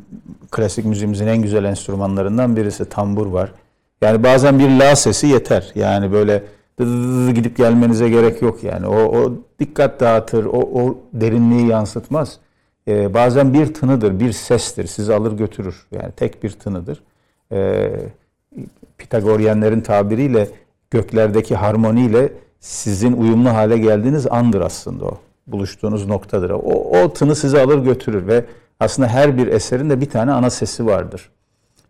klasik müziğimizin en güzel enstrümanlarından birisi tambur var. Yani bazen bir la sesi yeter. Yani böyle gidip gelmenize gerek yok yani. O, o dikkat dağıtır, o, o derinliği yansıtmaz. Ee, bazen bir tınıdır, bir sestir. Sizi alır götürür. Yani tek bir tınıdır. Ee, Pitagoryenlerin tabiriyle göklerdeki harmoniyle sizin uyumlu hale geldiğiniz andır aslında o. Buluştuğunuz noktadır. O, o tını sizi alır götürür ve aslında her bir eserin de bir tane ana sesi vardır.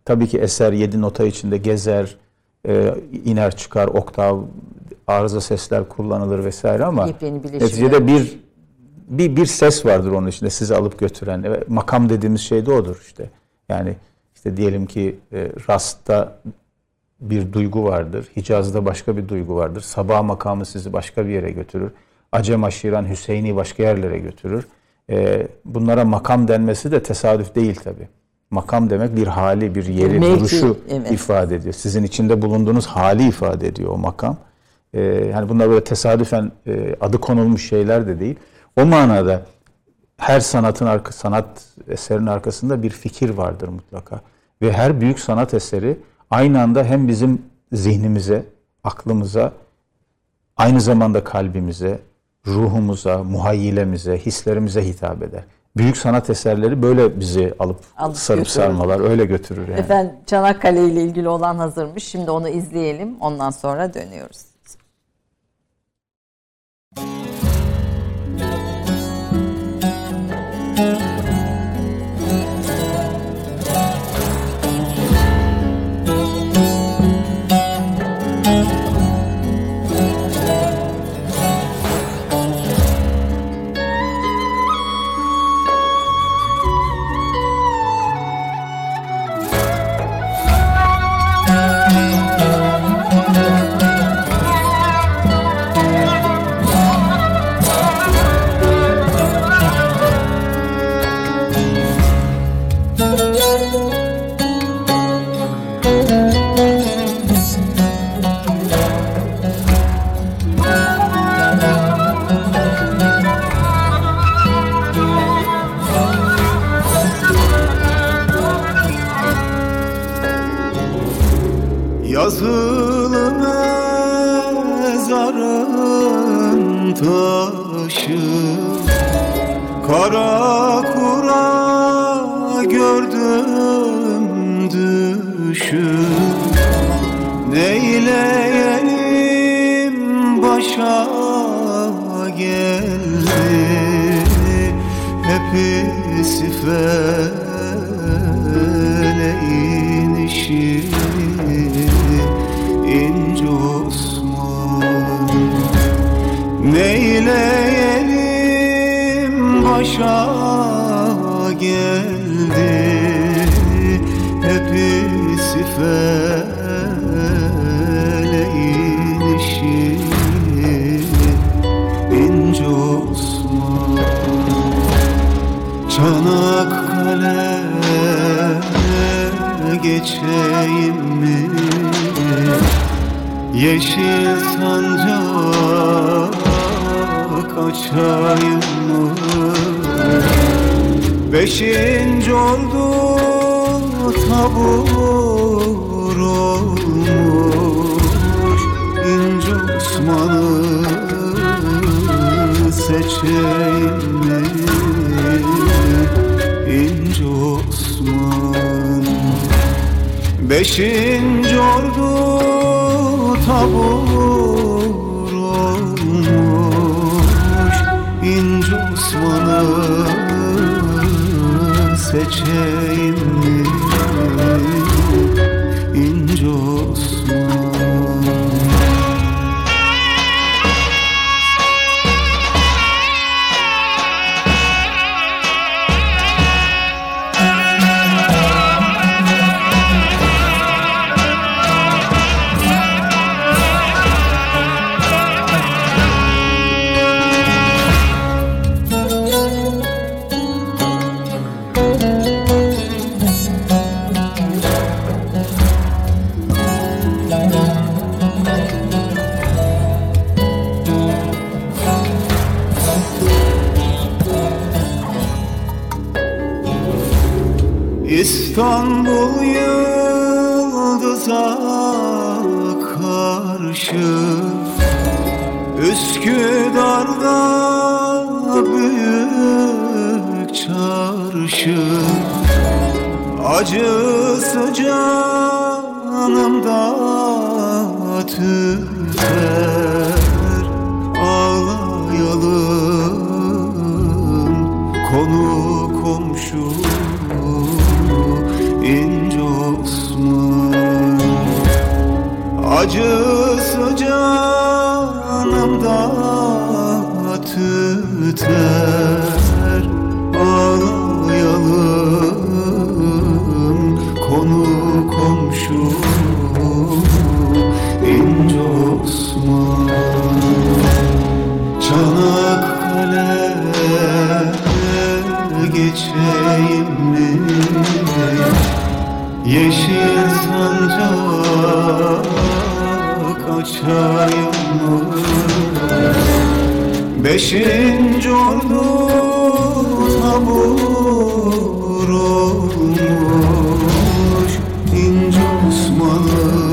Tabii ki eser yedi nota içinde gezer, e, iner çıkar, oktav, arıza sesler kullanılır vesaire ama neticede bir bir bir ses vardır onun içinde sizi alıp götüren. ve makam dediğimiz şey de odur işte. Yani işte diyelim ki e, Rast'ta bir duygu vardır. Hicaz'da başka bir duygu vardır. Sabah makamı sizi başka bir yere götürür. Acem Aşiran Hüseyin'i başka yerlere götürür. E, bunlara makam denmesi de tesadüf değil tabi. Makam demek bir hali, bir yeri, Mevki, duruşu evet. ifade ediyor. Sizin içinde bulunduğunuz hali ifade ediyor o makam. E, yani bunlar böyle tesadüfen e, adı konulmuş şeyler de değil. O manada her sanatın arka, sanat eserinin arkasında bir fikir vardır mutlaka. Ve her büyük sanat eseri aynı anda hem bizim zihnimize, aklımıza, aynı zamanda kalbimize, ruhumuza, muhayyilemize, hislerimize hitap eder. Büyük sanat eserleri böyle bizi alıp, Alıp sarıp götürür. sarmalar, öyle götürür yani. Efendim Çanakkale ile ilgili olan hazırmış. Şimdi onu izleyelim. Ondan sonra dönüyoruz. Hepsi feleğin işi ince Osman. Neyleyelim başa geldi Çanakkale geçeyim mi? Yeşil sancak açayım mı? Beşinci oldu tabur olmuş İnce Osman'ı seçeyim Beşinci ordu tabur olmuş İnce Osman'ı seçeyim Acısı canımda tüter Ağlayalım konu komşu İnce Osman Çanakkale geçeyim mi? Yeşil sancak açayım? Beşinci ordu tabur olmuş İnce Osman'ı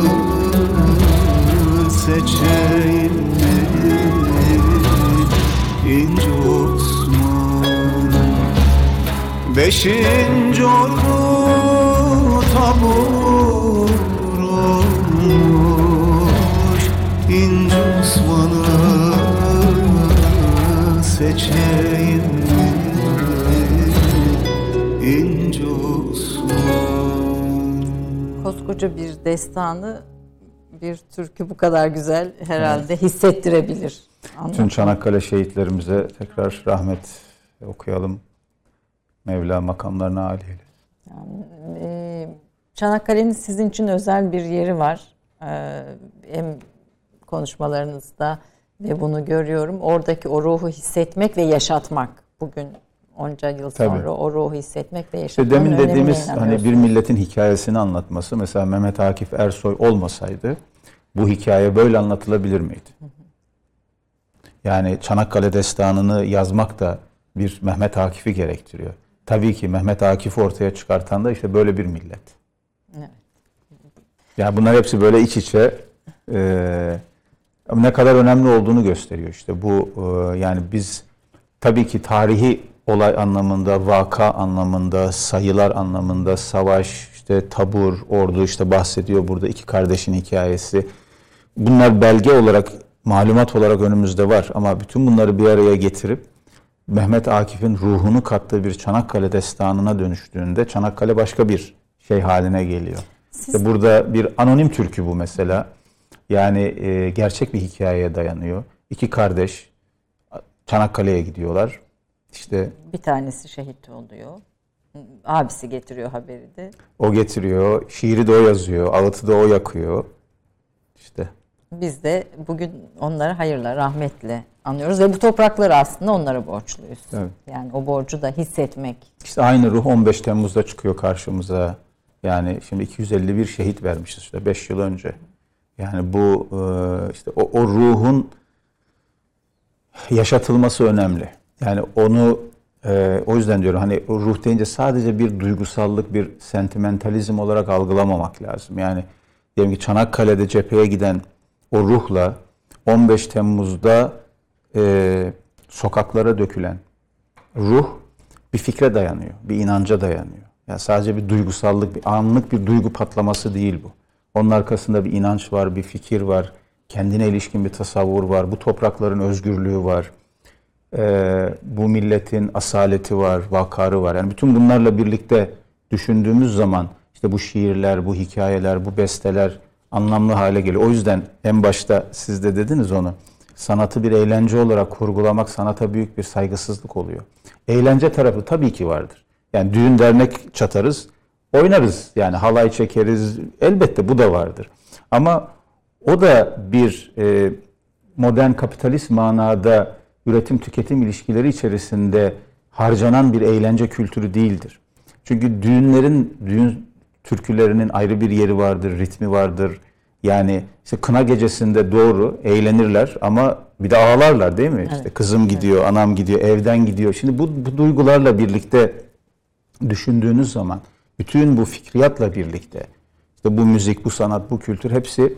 seçeyim mi? İnce Osman Beşinci ordu tabur seçeyim mi? İnce Koskoca bir destanı bir türkü bu kadar güzel herhalde hissettirebilir. Tüm Anlatmak. Çanakkale şehitlerimize tekrar rahmet okuyalım. Mevla makamlarına âli eylesin. Ee, Çanakkale'nin sizin için özel bir yeri var. Ee, Hem konuşmalarınızda ve bunu görüyorum. Oradaki o ruhu hissetmek ve yaşatmak. Bugün onca yıl Tabii. sonra o ruhu hissetmek ve İşte yaşatmanın demin dediğimiz hani bir milletin hikayesini anlatması mesela Mehmet Akif Ersoy olmasaydı bu hikaye böyle anlatılabilir miydi? Yani Çanakkale destanını yazmak da bir Mehmet Akif'i gerektiriyor. Tabii ki Mehmet Akif'i ortaya çıkartan da işte böyle bir millet. Evet. Yani bunlar hepsi böyle iç içe e, ne kadar önemli olduğunu gösteriyor işte bu e, yani biz tabii ki tarihi olay anlamında, vaka anlamında, sayılar anlamında, savaş, işte tabur, ordu işte bahsediyor burada iki kardeşin hikayesi. Bunlar belge olarak, malumat olarak önümüzde var ama bütün bunları bir araya getirip Mehmet Akif'in ruhunu kattığı bir Çanakkale destanına dönüştüğünde Çanakkale başka bir şey haline geliyor. İşte burada bir anonim türkü bu mesela. Yani e, gerçek bir hikayeye dayanıyor. İki kardeş Çanakkale'ye gidiyorlar. İşte Bir tanesi şehit oluyor. Abisi getiriyor haberi de. o getiriyor, şiiri de o yazıyor, ağıtı da o yakıyor. İşte Biz de bugün onları hayırla, rahmetle anıyoruz ve bu toprakları aslında onlara borçluyuz. Evet. Yani o borcu da hissetmek. İşte aynı ruh 15 Temmuz'da çıkıyor karşımıza. Yani şimdi 251 şehit vermişiz işte 5 yıl önce. Yani bu e, işte o, o ruhun yaşatılması önemli. Yani onu e, o yüzden diyorum hani ruh deyince sadece bir duygusallık, bir sentimentalizm olarak algılamamak lazım. Yani diyelim ki Çanakkale'de cepheye giden o ruhla 15 Temmuz'da e, sokaklara dökülen ruh bir fikre dayanıyor, bir inanca dayanıyor. Yani sadece bir duygusallık, bir anlık bir duygu patlaması değil bu. Onun arkasında bir inanç var, bir fikir var, kendine ilişkin bir tasavvur var, bu toprakların özgürlüğü var, Ee, bu milletin asaleti var, vakarı var. Yani bütün bunlarla birlikte düşündüğümüz zaman işte bu şiirler, bu hikayeler, bu besteler anlamlı hale geliyor. O yüzden en başta siz de dediniz onu. Sanatı bir eğlence olarak kurgulamak sanata büyük bir saygısızlık oluyor. Eğlence tarafı tabii ki vardır. Yani düğün dernek çatarız, oynarız. Yani halay çekeriz. Elbette bu da vardır. Ama o da bir e, modern kapitalist manada üretim tüketim ilişkileri içerisinde harcanan bir eğlence kültürü değildir. Çünkü düğünlerin, düğün türkülerinin ayrı bir yeri vardır, ritmi vardır. Yani işte kına gecesinde doğru eğlenirler ama bir de ağlarlar değil mi? İşte kızım gidiyor, anam gidiyor, evden gidiyor. Şimdi bu, bu duygularla birlikte düşündüğünüz zaman bütün bu fikriyatla birlikte işte bu müzik, bu sanat, bu kültür hepsi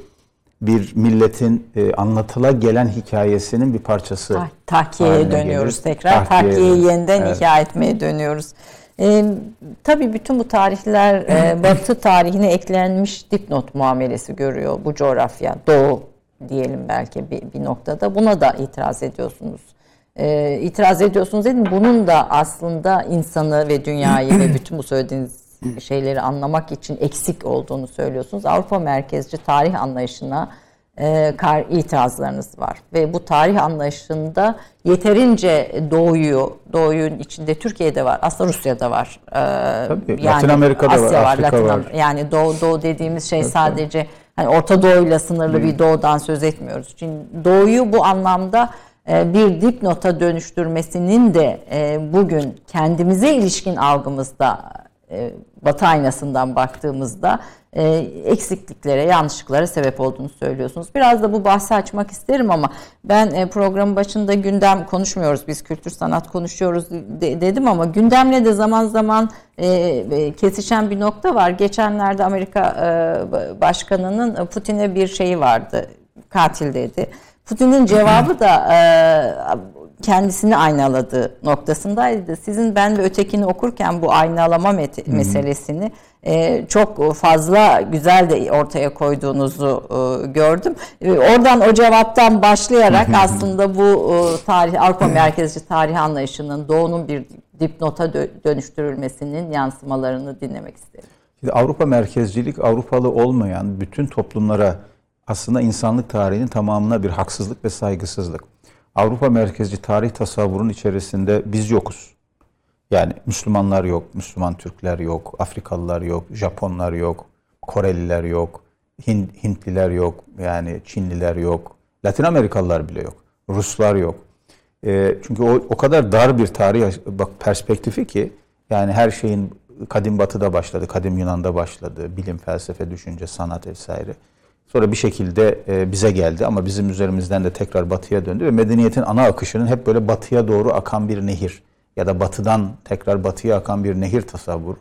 bir milletin e, anlatıla gelen hikayesinin bir parçası. Ta- Tahkiyeye dönüyoruz gelir. tekrar. Tahkiyeye Tahkiyeyi yeniden Evet. ihya etmeye dönüyoruz. Ee, tabii bütün bu tarihler e, Batı tarihine eklenmiş dipnot muamelesi görüyor bu coğrafya. Doğu diyelim belki bir, bir noktada. Buna da itiraz ediyorsunuz. Ee, itiraz ediyorsunuz dedim. Bunun da aslında insanı ve dünyayı ve bütün bu söylediğiniz şeyleri anlamak için eksik olduğunu söylüyorsunuz. Avrupa merkezci tarih anlayışına e, kar itirazlarınız var ve bu tarih anlayışında yeterince doğuyu, doğuyun içinde Türkiye'de var, aslında Rusya'da var. E, Tabii, Latin Amerika'da var, Afrika var. Yani doğu doğu dediğimiz şey sadece hani Orta Doğu'yla sınırlı bir doğudan söz etmiyoruz. Çünkü doğuyu bu anlamda e, bir dipnota dönüştürmesinin de e, bugün kendimize ilişkin algımızda Batı aynasından baktığımızda e, eksikliklere, yanlışlıklara sebep olduğunu söylüyorsunuz. Biraz da bu bahsi açmak isterim ama ben e, programın başında gündem konuşmuyoruz, biz kültür sanat konuşuyoruz de- dedim ama gündemle de zaman zaman e, e, kesişen bir nokta var. Geçenlerde Amerika e, Başkanı'nın Putin'e bir şeyi vardı, katil dedi. Putin'in cevabı da e, kendisini aynaladığı noktasındaydı. Sizin ben ve ötekini okurken bu aynalama met- meselesini e, çok fazla güzel de ortaya koyduğunuzu e, gördüm. E, oradan o cevaptan başlayarak aslında bu e, tarih Avrupa merkezci tarih anlayışının doğunun bir dipnota dö- dönüştürülmesinin yansımalarını dinlemek isterim. Şimdi Avrupa merkezcilik Avrupalı olmayan bütün toplumlara aslında insanlık tarihinin tamamına bir haksızlık ve saygısızlık. Avrupa merkezci tarih tasavvurun içerisinde biz yokuz. Yani Müslümanlar yok, Müslüman Türkler yok, Afrikalılar yok, Japonlar yok, Koreliler yok, Hin- Hintliler yok, yani Çinliler yok, Latin Amerikalılar bile yok, Ruslar yok. E, çünkü o, o kadar dar bir tarih bak perspektifi ki yani her şeyin kadim batıda başladı, kadim Yunan'da başladı, bilim, felsefe, düşünce, sanat vesaire. Sonra bir şekilde e, bize geldi ama bizim üzerimizden de tekrar batıya döndü ve medeniyetin ana akışının hep böyle batıya doğru akan bir nehir ya da batıdan tekrar batıya akan bir nehir tasavvuru.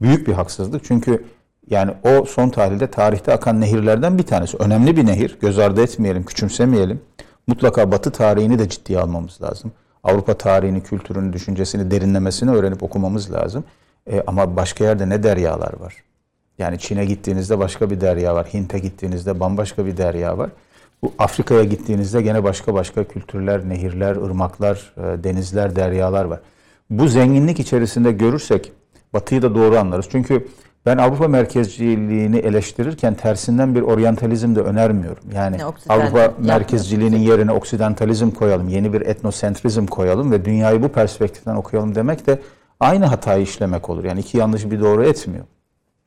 Büyük bir haksızlık çünkü yani o son tarihte tarihte akan nehirlerden bir tanesi. Önemli bir nehir. Göz ardı etmeyelim, küçümsemeyelim. Mutlaka Batı tarihini de ciddiye almamız lazım. Avrupa tarihini, kültürünü, düşüncesini, derinlemesini öğrenip okumamız lazım. E, ama başka yerde ne deryalar var. Yani Çin'e gittiğinizde başka bir derya var. Hint'e gittiğinizde bambaşka bir derya var. Bu Afrika'ya gittiğinizde gene başka başka kültürler, nehirler, ırmaklar, e, denizler, deryalar var. Bu zenginlik içerisinde görürsek Batı'yı da doğru anlarız. Çünkü ben Avrupa merkezciliğini eleştirirken tersinden bir oryantalizm de önermiyorum. Yani Ne, Avrupa merkezciliğinin yerine oksidantalizm koyalım, yeni bir etnosentrizm koyalım ve dünyayı bu perspektiften okuyalım demek de aynı hatayı işlemek olur. Yani iki yanlış bir doğru etmiyor.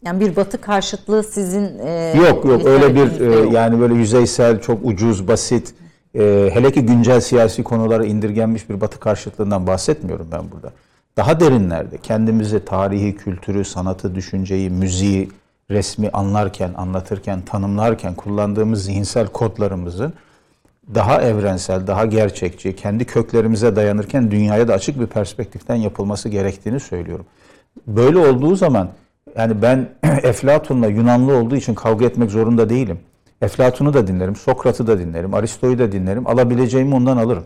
Yani bir batı karşıtlığı sizin e, Yok yok öyle bir e, yani böyle yüzeysel, çok ucuz, basit, e, hele ki güncel siyasi konulara indirgenmiş bir batı karşıtlığından bahsetmiyorum ben burada. Daha derinlerde kendimizi, tarihi, kültürü, sanatı, düşünceyi, müziği resmi anlarken, anlatırken, tanımlarken kullandığımız zihinsel kodlarımızın daha evrensel, daha gerçekçi, kendi köklerimize dayanırken dünyaya da açık bir perspektiften yapılması gerektiğini söylüyorum. Böyle olduğu zaman yani ben [CLEARS THROAT] Eflatun'la Yunanlı olduğu için kavga etmek zorunda değilim. Eflatun'u da dinlerim, Sokrat'ı da dinlerim, Aristo'yu da dinlerim. Alabileceğimi ondan alırım.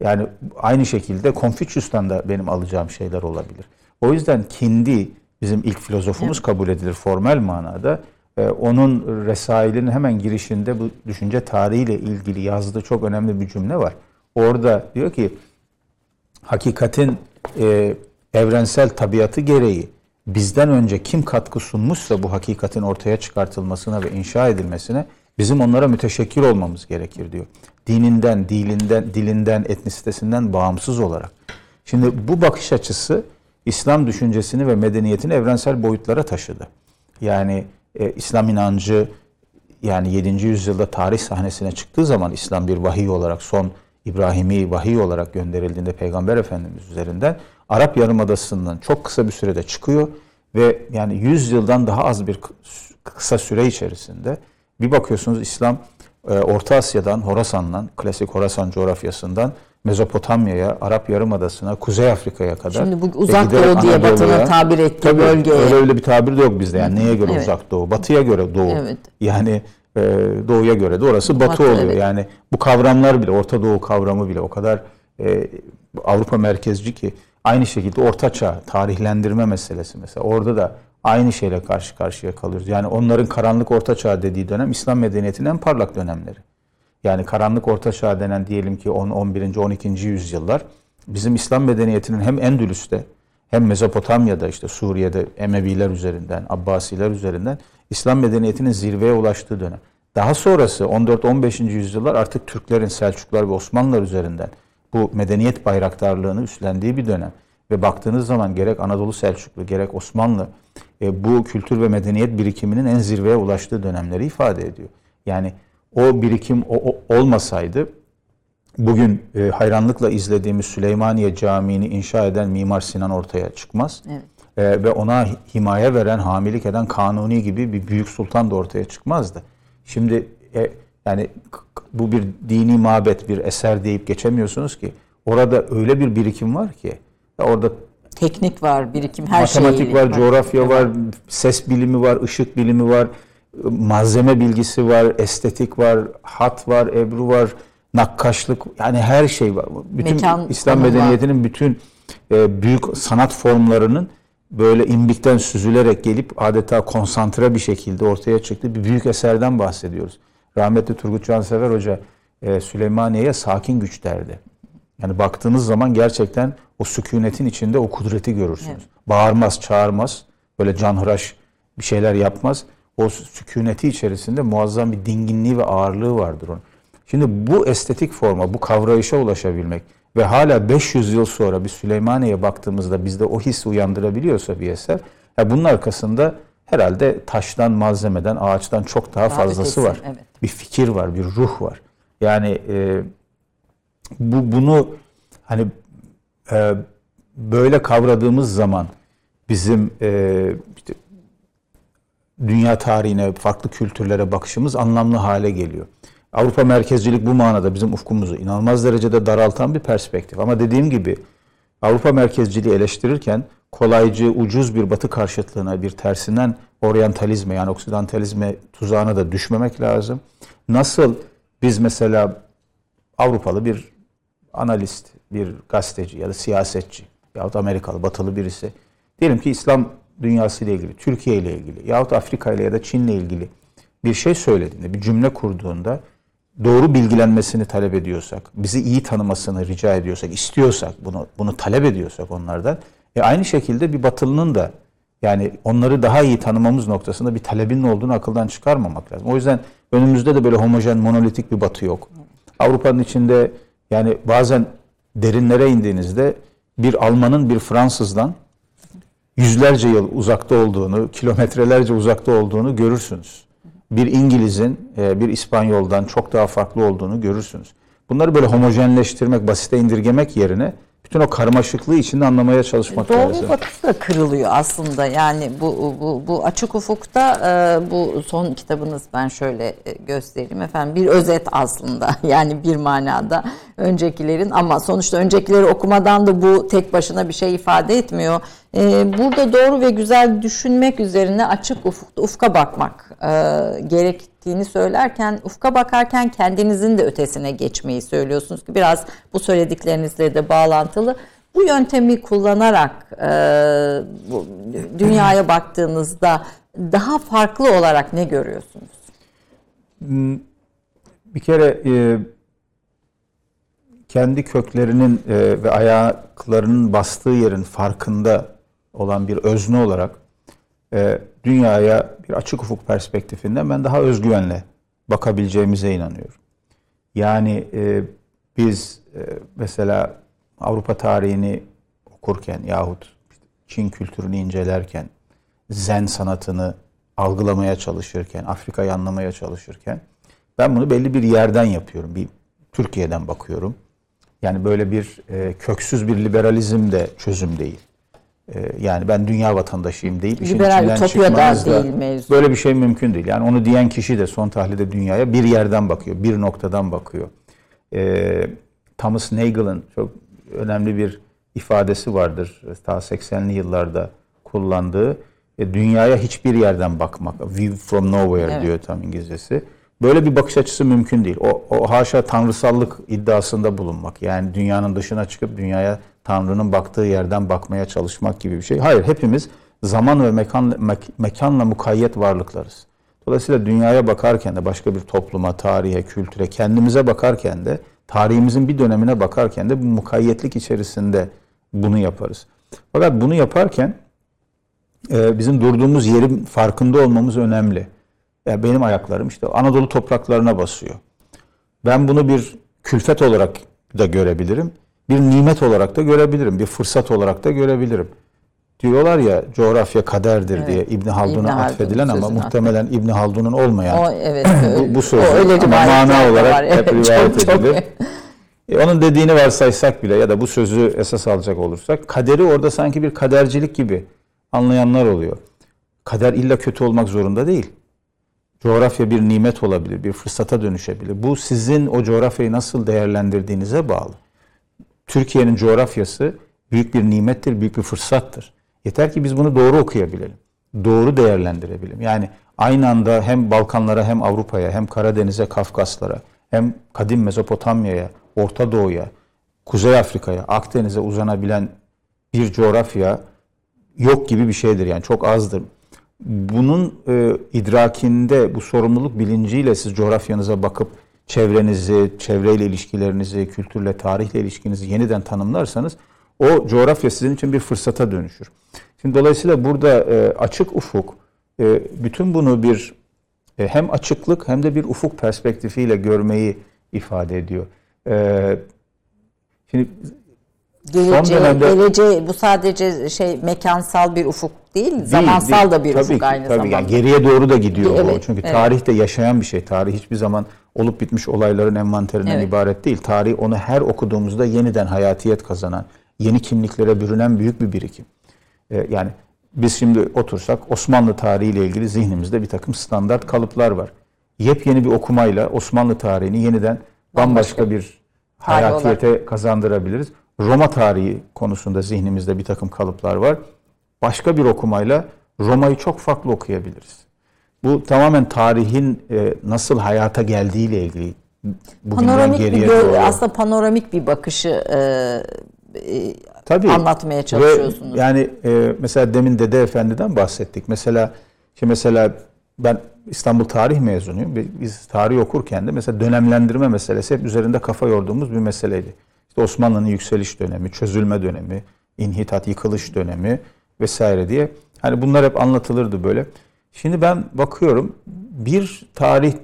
Yani aynı şekilde Confucius'tan da benim alacağım şeyler olabilir. O yüzden Kindi bizim ilk filozofumuz kabul edilir formel manada. Ee, onun Resail'in hemen girişinde bu düşünce tarihiyle ilgili yazdığı çok önemli bir cümle var. Orada diyor ki hakikatin e, evrensel tabiatı gereği bizden önce kim katkı sunmuşsa bu hakikatin ortaya çıkartılmasına ve inşa edilmesine bizim onlara müteşekkir olmamız gerekir diyor. Dininden, dilinden, dilinden, etnisitesinden bağımsız olarak. Şimdi bu bakış açısı İslam düşüncesini ve medeniyetini evrensel boyutlara taşıdı. Yani e, İslam inancı yani 7. yüzyılda tarih sahnesine çıktığı zaman İslam bir vahiy olarak son İbrahimi vahiy olarak gönderildiğinde Peygamber Efendimiz üzerinden Arap Yarımadası'ndan çok kısa bir sürede çıkıyor ve yani 100 yıldan daha az bir kısa süre içerisinde bir bakıyorsunuz İslam e, Orta Asya'dan, Horasan'dan, klasik Horasan coğrafyasından Mezopotamya'ya, Arap Yarımadası'na, Kuzey Afrika'ya kadar. Şimdi bu uzak doğu diye Batı'nın tabir ettiği Tabii, bölgeye. Öyle öyle bir tabir de yok bizde. Yani neye göre Evet. uzak doğu? Batıya göre doğu. Evet. Yani e, doğuya göre de orası batı, Batı, oluyor. evet. Yani bu kavramlar bile, Orta Doğu kavramı bile o kadar e, Avrupa merkezci ki aynı şekilde Orta Çağ tarihlendirme meselesi mesela. Orada da aynı şeyle karşı karşıya kalıyoruz. Yani onların karanlık Orta Çağ dediği dönem İslam medeniyetinin en parlak dönemleri. Yani karanlık Orta Çağ denen diyelim ki 10, 11. 12. yüzyıllar bizim İslam medeniyetinin hem Endülüs'te hem Mezopotamya'da işte Suriye'de Emeviler üzerinden, Abbasiler üzerinden İslam medeniyetinin zirveye ulaştığı dönem. Daha sonrası 14-15. yüzyıllar artık Türklerin, Selçuklar ve Osmanlılar üzerinden bu medeniyet bayraktarlığını üstlendiği bir dönem. Ve baktığınız zaman gerek Anadolu Selçuklu gerek Osmanlı e, bu kültür ve medeniyet birikiminin en zirveye ulaştığı dönemleri ifade ediyor. Yani o birikim o, o- olmasaydı bugün e, hayranlıkla izlediğimiz Süleymaniye Camii'ni inşa eden Mimar Sinan ortaya çıkmaz. Evet. E, ve ona himaye veren, hamilik eden Kanuni gibi bir büyük sultan da ortaya çıkmazdı. Şimdi e, yani bu bir dini mabet, bir eser deyip geçemiyorsunuz ki. Orada öyle bir birikim var ki. ya Orada Teknik var, birikim, her şey. matematik var, coğrafya var, ses bilimi var, ışık bilimi var, malzeme bilgisi var, estetik var, hat var, ebru var, nakkaşlık yani her şey var. Bütün Mekan İslam tanımı var. medeniyetinin bütün e, büyük sanat formlarının böyle imbikten süzülerek gelip adeta konsantre bir şekilde ortaya çıktığı bir büyük eserden bahsediyoruz. Rahmetli Turgut Cansever Hoca e, Süleymaniye'ye sakin güç derdi. Yani baktığınız zaman gerçekten o sükunetin içinde o kudreti görürsünüz. Bağırmaz, çağırmaz, böyle canhıraş bir şeyler yapmaz. O sükuneti içerisinde muazzam bir dinginliği ve ağırlığı vardır onun. Şimdi bu estetik forma, bu kavrayışa ulaşabilmek ve hala 500 yıl sonra bir Süleymaniye'ye baktığımızda bizde o his uyandırabiliyorsa bir eser, ya bunun arkasında herhalde taştan, malzemeden, ağaçtan çok daha Daha fazlası ötesi, var. evet. Bir fikir var, bir ruh var. Yani e, bu bunu hani e, böyle kavradığımız zaman bizim e, işte dünya tarihine, farklı kültürlere bakışımız anlamlı hale geliyor. Avrupa merkezcilik bu manada bizim ufkumuzu inanılmaz derecede daraltan bir perspektif. Ama dediğim gibi Avrupa merkezciliği eleştirirken kolaycı, ucuz bir batı karşıtlığına, bir tersinden oryantalizme yani oksidantalizme tuzağına da düşmemek lazım. Nasıl biz mesela Avrupalı bir analist, bir gazeteci ya da siyasetçi yahut Amerikalı, batılı birisi diyelim ki İslam dünyası ile ilgili, Türkiye ile ilgili yahut Afrika ile ya da Çin ile ilgili bir şey söylediğinde, bir cümle kurduğunda doğru bilgilenmesini talep ediyorsak, bizi iyi tanımasını rica ediyorsak, istiyorsak, bunu bunu talep ediyorsak onlardan, e aynı şekilde bir batılının da yani onları daha iyi tanımamız noktasında bir talebinin olduğunu akıldan çıkarmamak lazım. O yüzden önümüzde de böyle homojen, monolitik bir batı yok. Avrupa'nın içinde yani bazen derinlere indiğinizde bir Almanın bir Fransızdan yüzlerce yıl uzakta olduğunu, kilometrelerce uzakta olduğunu görürsünüz. Bir İngiliz'in e, bir İspanyol'dan çok daha farklı olduğunu görürsünüz. Bunları böyle homojenleştirmek, basite indirgemek yerine bütün o karmaşıklığı içinde anlamaya çalışmak Doğu lazım. batısı da kırılıyor aslında. Yani bu bu, bu açık ufukta e, bu son kitabınız ben şöyle e, göstereyim efendim bir özet aslında. [LAUGHS] Yani bir manada öncekilerin ama sonuçta öncekileri okumadan da bu tek başına bir şey ifade etmiyor. E, burada doğru ve güzel düşünmek üzerine açık ufukta ufka bakmak e, gerektiğini söylerken ufka bakarken kendinizin de ötesine geçmeyi söylüyorsunuz ki biraz bu söylediklerinizle de bağlantılı. Bu yöntemi kullanarak e, dünyaya baktığınızda daha farklı olarak ne görüyorsunuz? Bir kere e, kendi köklerinin ve ayaklarının bastığı yerin farkında olan bir özne olarak e, dünyaya bir açık ufuk perspektifinden ben daha özgüvenle bakabileceğimize inanıyorum. Yani e, biz e, mesela Avrupa tarihini okurken yahut Çin kültürünü incelerken, Zen sanatını algılamaya çalışırken, Afrika'yı anlamaya çalışırken ben bunu belli bir yerden yapıyorum. Bir Türkiye'den bakıyorum. Yani böyle bir e, köksüz bir liberalizm de çözüm değil. E, yani ben dünya vatandaşıyım deyip işin Liberal içinden çıkmanız da değil mevzu. böyle bir şey mümkün değil. Yani onu diyen kişi de son tahlilde dünyaya bir yerden bakıyor, bir noktadan bakıyor. E, Thomas Nagel'ın çok önemli bir ifadesi vardır. Ta 80'li yıllarda kullandığı e, dünyaya hiçbir yerden bakmak. View from nowhere Evet. diyor tam İngilizcesi. Böyle bir bakış açısı mümkün değil. O, o haşa tanrısallık iddiasında bulunmak. Yani dünyanın dışına çıkıp dünyaya Tanrı'nın baktığı yerden bakmaya çalışmak gibi bir şey. Hayır hepimiz zaman ve mekan, mek- mekanla mukayyet varlıklarız. Dolayısıyla dünyaya bakarken de başka bir topluma, tarihe, kültüre, kendimize bakarken de tarihimizin bir dönemine bakarken de bu mukayyetlik içerisinde bunu yaparız. Fakat bunu yaparken e, bizim durduğumuz yerin farkında olmamız önemli. Ya benim ayaklarım işte Anadolu topraklarına basıyor. Ben bunu bir külfet olarak da görebilirim. Bir nimet olarak da görebilirim. Bir fırsat olarak da görebilirim. Diyorlar ya coğrafya kaderdir Evet. diye İbn Haldun'a İbn Haldun atfedilen ama muhtemelen İbn Haldun'un olmayan O evet [LAUGHS] bu, bu sözü öyle ama mana olarak var. hep rivayet çok, çok. edilir. E, onun dediğini varsaysak bile ya da bu sözü esas alacak olursak kaderi orada sanki bir kadercilik gibi anlayanlar oluyor. Kader illa kötü olmak zorunda değil. Coğrafya bir nimet olabilir, bir fırsata dönüşebilir. Bu sizin o coğrafyayı nasıl değerlendirdiğinize bağlı. Türkiye'nin coğrafyası büyük bir nimettir, büyük bir fırsattır. Yeter ki biz bunu doğru okuyabilelim. Doğru değerlendirebilelim. Yani aynı anda hem Balkanlara hem Avrupa'ya hem Karadeniz'e, Kafkaslara hem kadim Mezopotamya'ya, Orta Doğu'ya, Kuzey Afrika'ya, Akdeniz'e uzanabilen bir coğrafya yok gibi bir şeydir yani çok azdır. Bunun e, idrakinde, bu sorumluluk bilinciyle siz coğrafyanıza bakıp çevrenizi, çevreyle ilişkilerinizi, kültürle, tarihle ilişkinizi yeniden tanımlarsanız o coğrafya sizin için bir fırsata dönüşür. Şimdi dolayısıyla burada e, açık ufuk e, bütün bunu bir e, hem açıklık hem de bir ufuk perspektifiyle görmeyi ifade ediyor. E, şimdi Geleceğe, dönemde- geleceğe bu sadece şey mekansal bir ufuk değil, Değil, zamansal değil. da bir tabii ufuk ki, aynı tabii zamanda. Yani geriye doğru da gidiyor Evet, o. Çünkü evet. tarih de yaşayan bir şey. Tarih hiçbir zaman olup bitmiş olayların envanterinden Evet. ibaret değil. Tarih onu her okuduğumuzda yeniden hayatiyet kazanan, yeni kimliklere bürünen büyük bir birikim. Ee, yani biz şimdi otursak Osmanlı tarihiyle ilgili zihnimizde bir takım standart kalıplar var. Yepyeni bir okumayla Osmanlı tarihini yeniden bambaşka bir hayatiyete kazandırabiliriz. Roma tarihi konusunda zihnimizde bir takım kalıplar var. Başka bir okumayla Roma'yı çok farklı okuyabiliriz. Bu tamamen tarihin e, nasıl hayata geldiğiyle ilgili. Bugünden Panoramik bir doğru. aslında panoramik bir bakışı e, e, Tabii. anlatmaya çalışıyorsunuz. Ve yani e, mesela demin Dede Efendi'den bahsettik. Mesela şimdi mesela ben İstanbul Tarih mezunuyum. Bi- Biz tarih okurken de mesela dönemlendirme meselesi hep üzerinde kafa yorduğumuz bir meseleydi. İşte Osmanlı'nın yükseliş dönemi, çözülme dönemi, inhitat, yıkılış dönemi vesaire diye. Hani bunlar hep anlatılırdı böyle. Şimdi ben bakıyorum bir tarih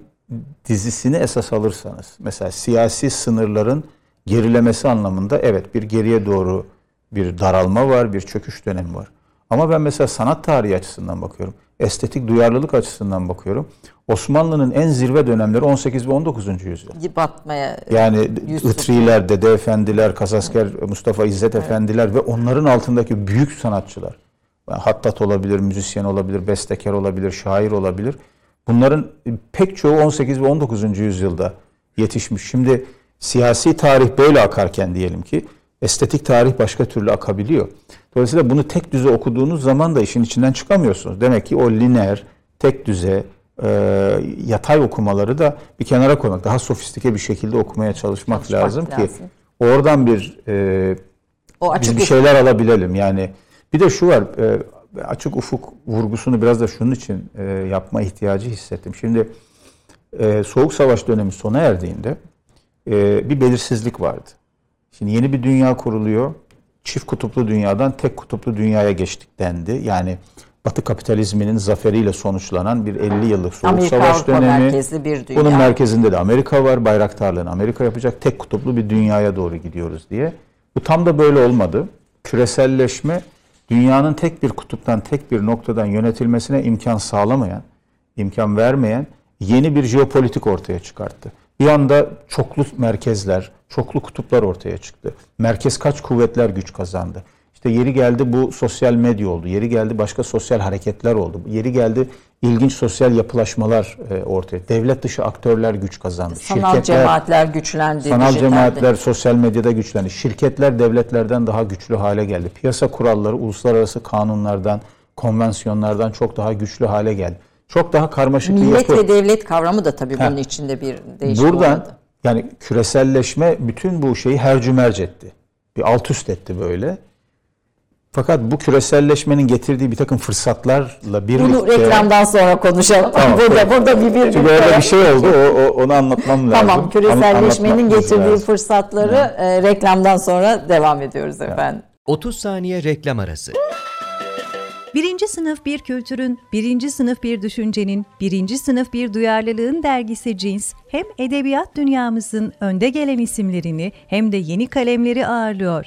dizisini esas alırsanız mesela siyasi sınırların gerilemesi anlamında evet bir geriye doğru bir daralma var, bir çöküş dönemi var. Ama ben mesela sanat tarihi açısından bakıyorum. Estetik duyarlılık açısından bakıyorum. Osmanlı'nın en zirve dönemleri 18 ve 19. yüzyıl. Batmaya Yani Itriler, Dede Efendiler, Kazasker, Mustafa İzzet Efendiler ve onların altındaki büyük sanatçılar. Hattat olabilir, müzisyen olabilir, bestekar olabilir, şair olabilir. Bunların pek çoğu 18 ve 19. yüzyılda yetişmiş. Şimdi siyasi tarih böyle akarken diyelim ki estetik tarih başka türlü akabiliyor. Dolayısıyla bunu tek düze okuduğunuz zaman da işin içinden çıkamıyorsunuz. Demek ki o lineer, tek düze, e, yatay okumaları da bir kenara koymak, daha sofistike bir şekilde okumaya çalışmak, Çalışmak lazım, lazım. ki oradan bir e, o biz açık bir şeyler alabilelim. Yani bir de şu var, e, açık ufuk vurgusunu biraz da şunun için e, yapma ihtiyacı hissettim. Şimdi e, Soğuk Savaş dönemi sona erdiğinde e, bir belirsizlik vardı. Şimdi yeni bir dünya kuruluyor. Çift kutuplu dünyadan tek kutuplu dünyaya geçtik dendi. Yani Batı kapitalizminin zaferiyle sonuçlanan bir 50 yıllık Soğuk Amerika Savaş Avrupa dönemi. merkezli bir dünya. Bunun merkezinde de Amerika var. Bayraktarlığını Amerika yapacak. Tek kutuplu bir dünyaya doğru gidiyoruz diye. Bu tam da böyle olmadı. Küreselleşme dünyanın tek bir kutuptan, tek bir noktadan yönetilmesine imkan sağlamayan, imkan vermeyen yeni bir jeopolitik ortaya çıkarttı. Bir anda çoklu merkezler, çoklu kutuplar ortaya çıktı. Merkez kaç kuvvetler güç kazandı. İşte yeri geldi bu sosyal medya oldu. Yeri geldi başka sosyal hareketler oldu. Yeri geldi ilginç sosyal yapılaşmalar e, ortaya. Devlet dışı aktörler güç kazandı. Sanal cemaatler güçlendi. Sanal dijitalde. cemaatler sosyal medyada güçlendi. Şirketler devletlerden daha güçlü hale geldi. Piyasa kuralları uluslararası kanunlardan, konvansiyonlardan çok daha güçlü hale geldi. Çok daha karmaşık bir Millet yapı. ve devlet kavramı da tabii Ha. bunun içinde bir değişim Buradan oldu. yani küreselleşme bütün bu şeyi hercümerc etti. Bir alt üst etti böyle. Fakat bu küreselleşmenin getirdiği bir takım fırsatlarla birlikte... Bunu reklamdan sonra konuşalım. Tamam, burada peki. burada bir bir Çünkü orada bir şey oldu. O, o- onu anlatmam lazım. Tamam, küreselleşmenin Anlatmamız getirdiği lazım. fırsatları e, reklamdan sonra devam ediyoruz efendim. 30 saniye reklam arası. Birinci sınıf bir kültürün, birinci sınıf bir düşüncenin, birinci sınıf bir duyarlılığın dergisi Cins, hem edebiyat dünyamızın önde gelen isimlerini hem de yeni kalemleri ağırlıyor.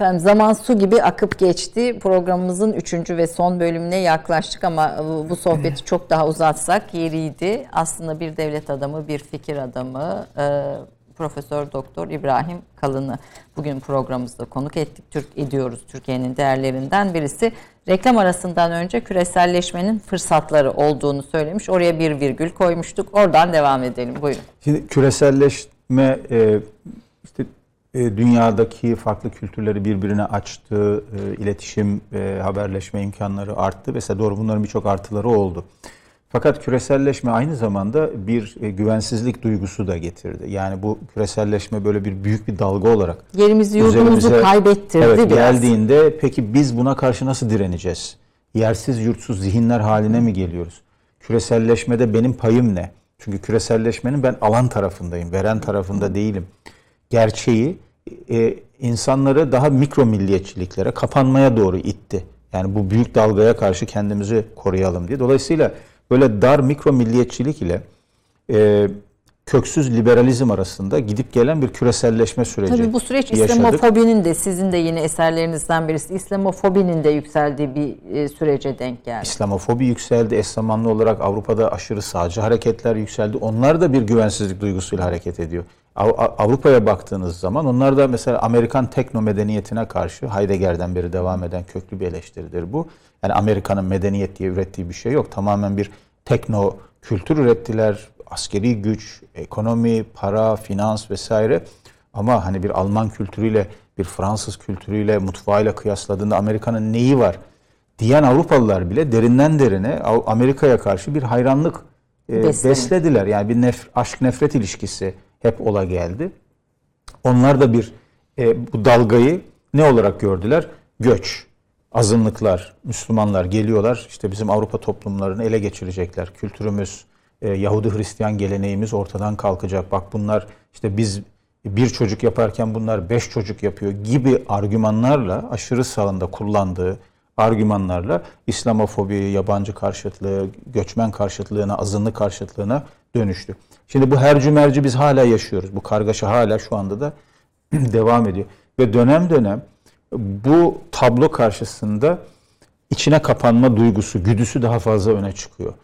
Efendim zaman su gibi akıp geçti. Programımızın üçüncü ve son bölümüne yaklaştık ama bu, sohbeti çok daha uzatsak yeriydi. Aslında bir devlet adamı, bir fikir adamı, e, Profesör Doktor İbrahim Kalın'ı bugün programımızda konuk ettik. Türk ediyoruz Türkiye'nin değerlerinden birisi. Reklam arasından önce küreselleşmenin fırsatları olduğunu söylemiş. Oraya bir virgül koymuştuk. Oradan devam edelim. Buyurun. Şimdi küreselleşme e, dünyadaki farklı kültürleri birbirine açtı, e, iletişim, e, haberleşme imkanları arttı. Mesela doğru bunların birçok artıları oldu. Fakat küreselleşme aynı zamanda bir e, güvensizlik duygusu da getirdi. Yani bu küreselleşme böyle bir büyük bir dalga olarak Yerimizi yurdumuzu kaybettirdi evet, biraz. geldiğinde peki biz buna karşı nasıl direneceğiz? Yersiz yurtsuz zihinler haline mi geliyoruz? Küreselleşmede benim payım ne? Çünkü küreselleşmenin ben alan tarafındayım, veren tarafında değilim. Gerçeği e, insanları daha mikro milliyetçiliklere, kapanmaya doğru itti. Yani bu büyük dalgaya karşı kendimizi koruyalım diye. Dolayısıyla böyle dar mikro milliyetçilik ile e, köksüz liberalizm arasında gidip gelen bir küreselleşme süreci Tabii bu süreç yaşadık. İslamofobinin de sizin de yine eserlerinizden birisi İslamofobinin de yükseldiği bir e, sürece denk geldi. İslamofobi yükseldi. Eş zamanlı olarak Avrupa'da aşırı sağcı hareketler yükseldi. Onlar da bir güvensizlik duygusuyla hareket ediyor. Av- Av- Avrupa'ya baktığınız zaman onlar da mesela Amerikan tekno medeniyetine karşı Heidegger'den beri devam eden köklü bir eleştiridir bu. Yani Amerika'nın medeniyet diye ürettiği bir şey yok. Tamamen bir tekno kültür ürettiler. Askeri güç, ekonomi, para, finans vesaire. Ama hani bir Alman kültürüyle, bir Fransız kültürüyle, mutfağıyla kıyasladığında Amerika'nın neyi var? diyen Avrupalılar bile derinden derine Amerika'ya karşı bir hayranlık e, Besledi. beslediler. Yani bir nef- aşk nefret ilişkisi hep ola geldi. Onlar da bir e, bu dalgayı ne olarak gördüler? Göç. azınlıklar, Müslümanlar geliyorlar. işte bizim Avrupa toplumlarını ele geçirecekler. Kültürümüz, e, Yahudi Hristiyan geleneğimiz ortadan kalkacak. Bak bunlar işte biz bir çocuk yaparken bunlar beş çocuk yapıyor gibi argümanlarla aşırı sağında kullandığı argümanlarla İslamofobi, yabancı karşıtlığı, göçmen karşıtlığına, azınlık karşıtlığına dönüştü. Şimdi bu her cümerci biz hala yaşıyoruz. Bu kargaşa hala şu anda da [CLEARS THROAT] devam ediyor. Ve dönem dönem bu tablo karşısında içine kapanma duygusu, güdüsü daha fazla öne çıkıyor.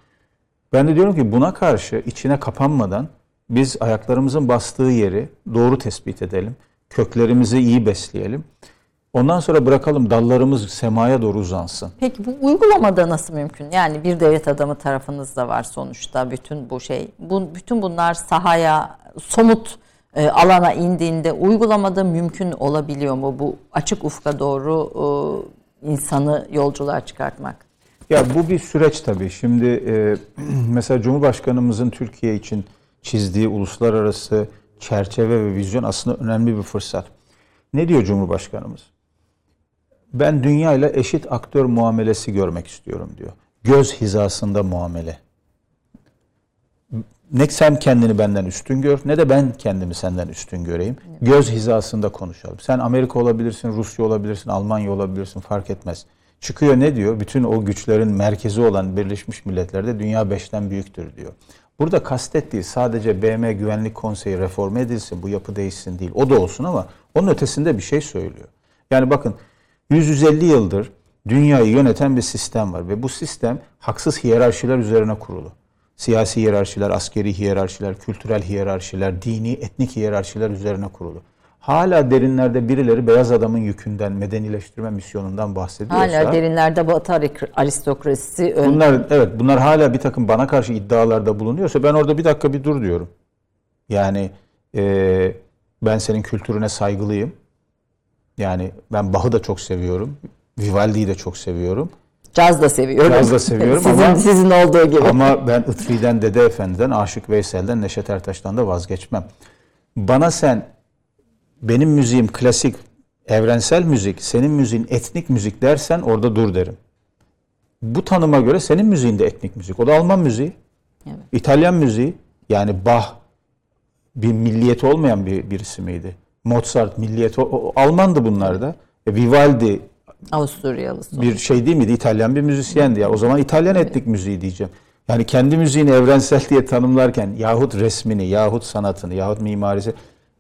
Ben de diyorum ki buna karşı içine kapanmadan biz ayaklarımızın bastığı yeri doğru tespit edelim. Köklerimizi iyi besleyelim. Ondan sonra bırakalım dallarımız semaya doğru uzansın. Peki bu uygulamada nasıl mümkün? Yani bir devlet adamı tarafınızda var sonuçta bütün bu şey. Bu, bütün bunlar sahaya, somut e, alana indiğinde uygulamada mümkün olabiliyor mu bu açık ufka doğru e, insanı yolculuğa çıkartmak? Ya bu bir süreç tabii. Şimdi e, [CLEARS THROAT] mesela Cumhurbaşkanımızın Türkiye için çizdiği uluslararası çerçeve ve vizyon aslında önemli bir fırsat. Ne diyor Cumhurbaşkanımız? Ben dünya ile eşit aktör muamelesi görmek istiyorum diyor. Göz hizasında muamele. Ne sen kendini benden üstün gör ne de ben kendimi senden üstün göreyim. Göz hizasında konuşalım. Sen Amerika olabilirsin, Rusya olabilirsin, Almanya olabilirsin fark etmez. Çıkıyor ne diyor? Bütün o güçlerin merkezi olan Birleşmiş Milletler'de dünya beşten büyüktür diyor. Burada kastettiği sadece BM Güvenlik Konseyi reform edilsin, bu yapı değişsin değil. O da olsun ama onun ötesinde bir şey söylüyor. Yani bakın 150 yıldır dünyayı yöneten bir sistem var ve bu sistem haksız hiyerarşiler üzerine kurulu. Siyasi hiyerarşiler, askeri hiyerarşiler, kültürel hiyerarşiler, dini, etnik hiyerarşiler üzerine kurulu. Hala derinlerde birileri beyaz adamın yükünden, medenileştirme misyonundan bahsediyorsa... Hala derinlerde Batı aristokrasisi ön... Bunlar evet bunlar hala bir takım bana karşı iddialarda bulunuyorsa ben orada bir dakika bir dur diyorum. Yani e, ben senin kültürüne saygılıyım. Yani ben Bach'ı da çok seviyorum. Vivaldi'yi de çok seviyorum. Caz da seviyorum. Caz da seviyorum sizin, ama sizin olduğu gibi. Ama ben Itri'den, Dede Efendi'den, Aşık Veysel'den, Neşet Ertaş'tan da vazgeçmem. Bana sen benim müziğim klasik, evrensel müzik, senin müziğin etnik müzik dersen orada dur derim. Bu tanıma göre senin müziğin de etnik müzik. O da Alman müziği. Evet. İtalyan müziği. Yani Bach bir milliyeti olmayan bir birisi miydi? Mozart milliyeti o, o, Almandı bunlar da. E, Vivaldi Avusturyalı. bir şey değil miydi? İtalyan bir müzisyendi ya. O zaman İtalyan etnik müziği diyeceğim. Yani kendi müziğini evrensel diye tanımlarken yahut resmini, yahut sanatını, yahut mimarisi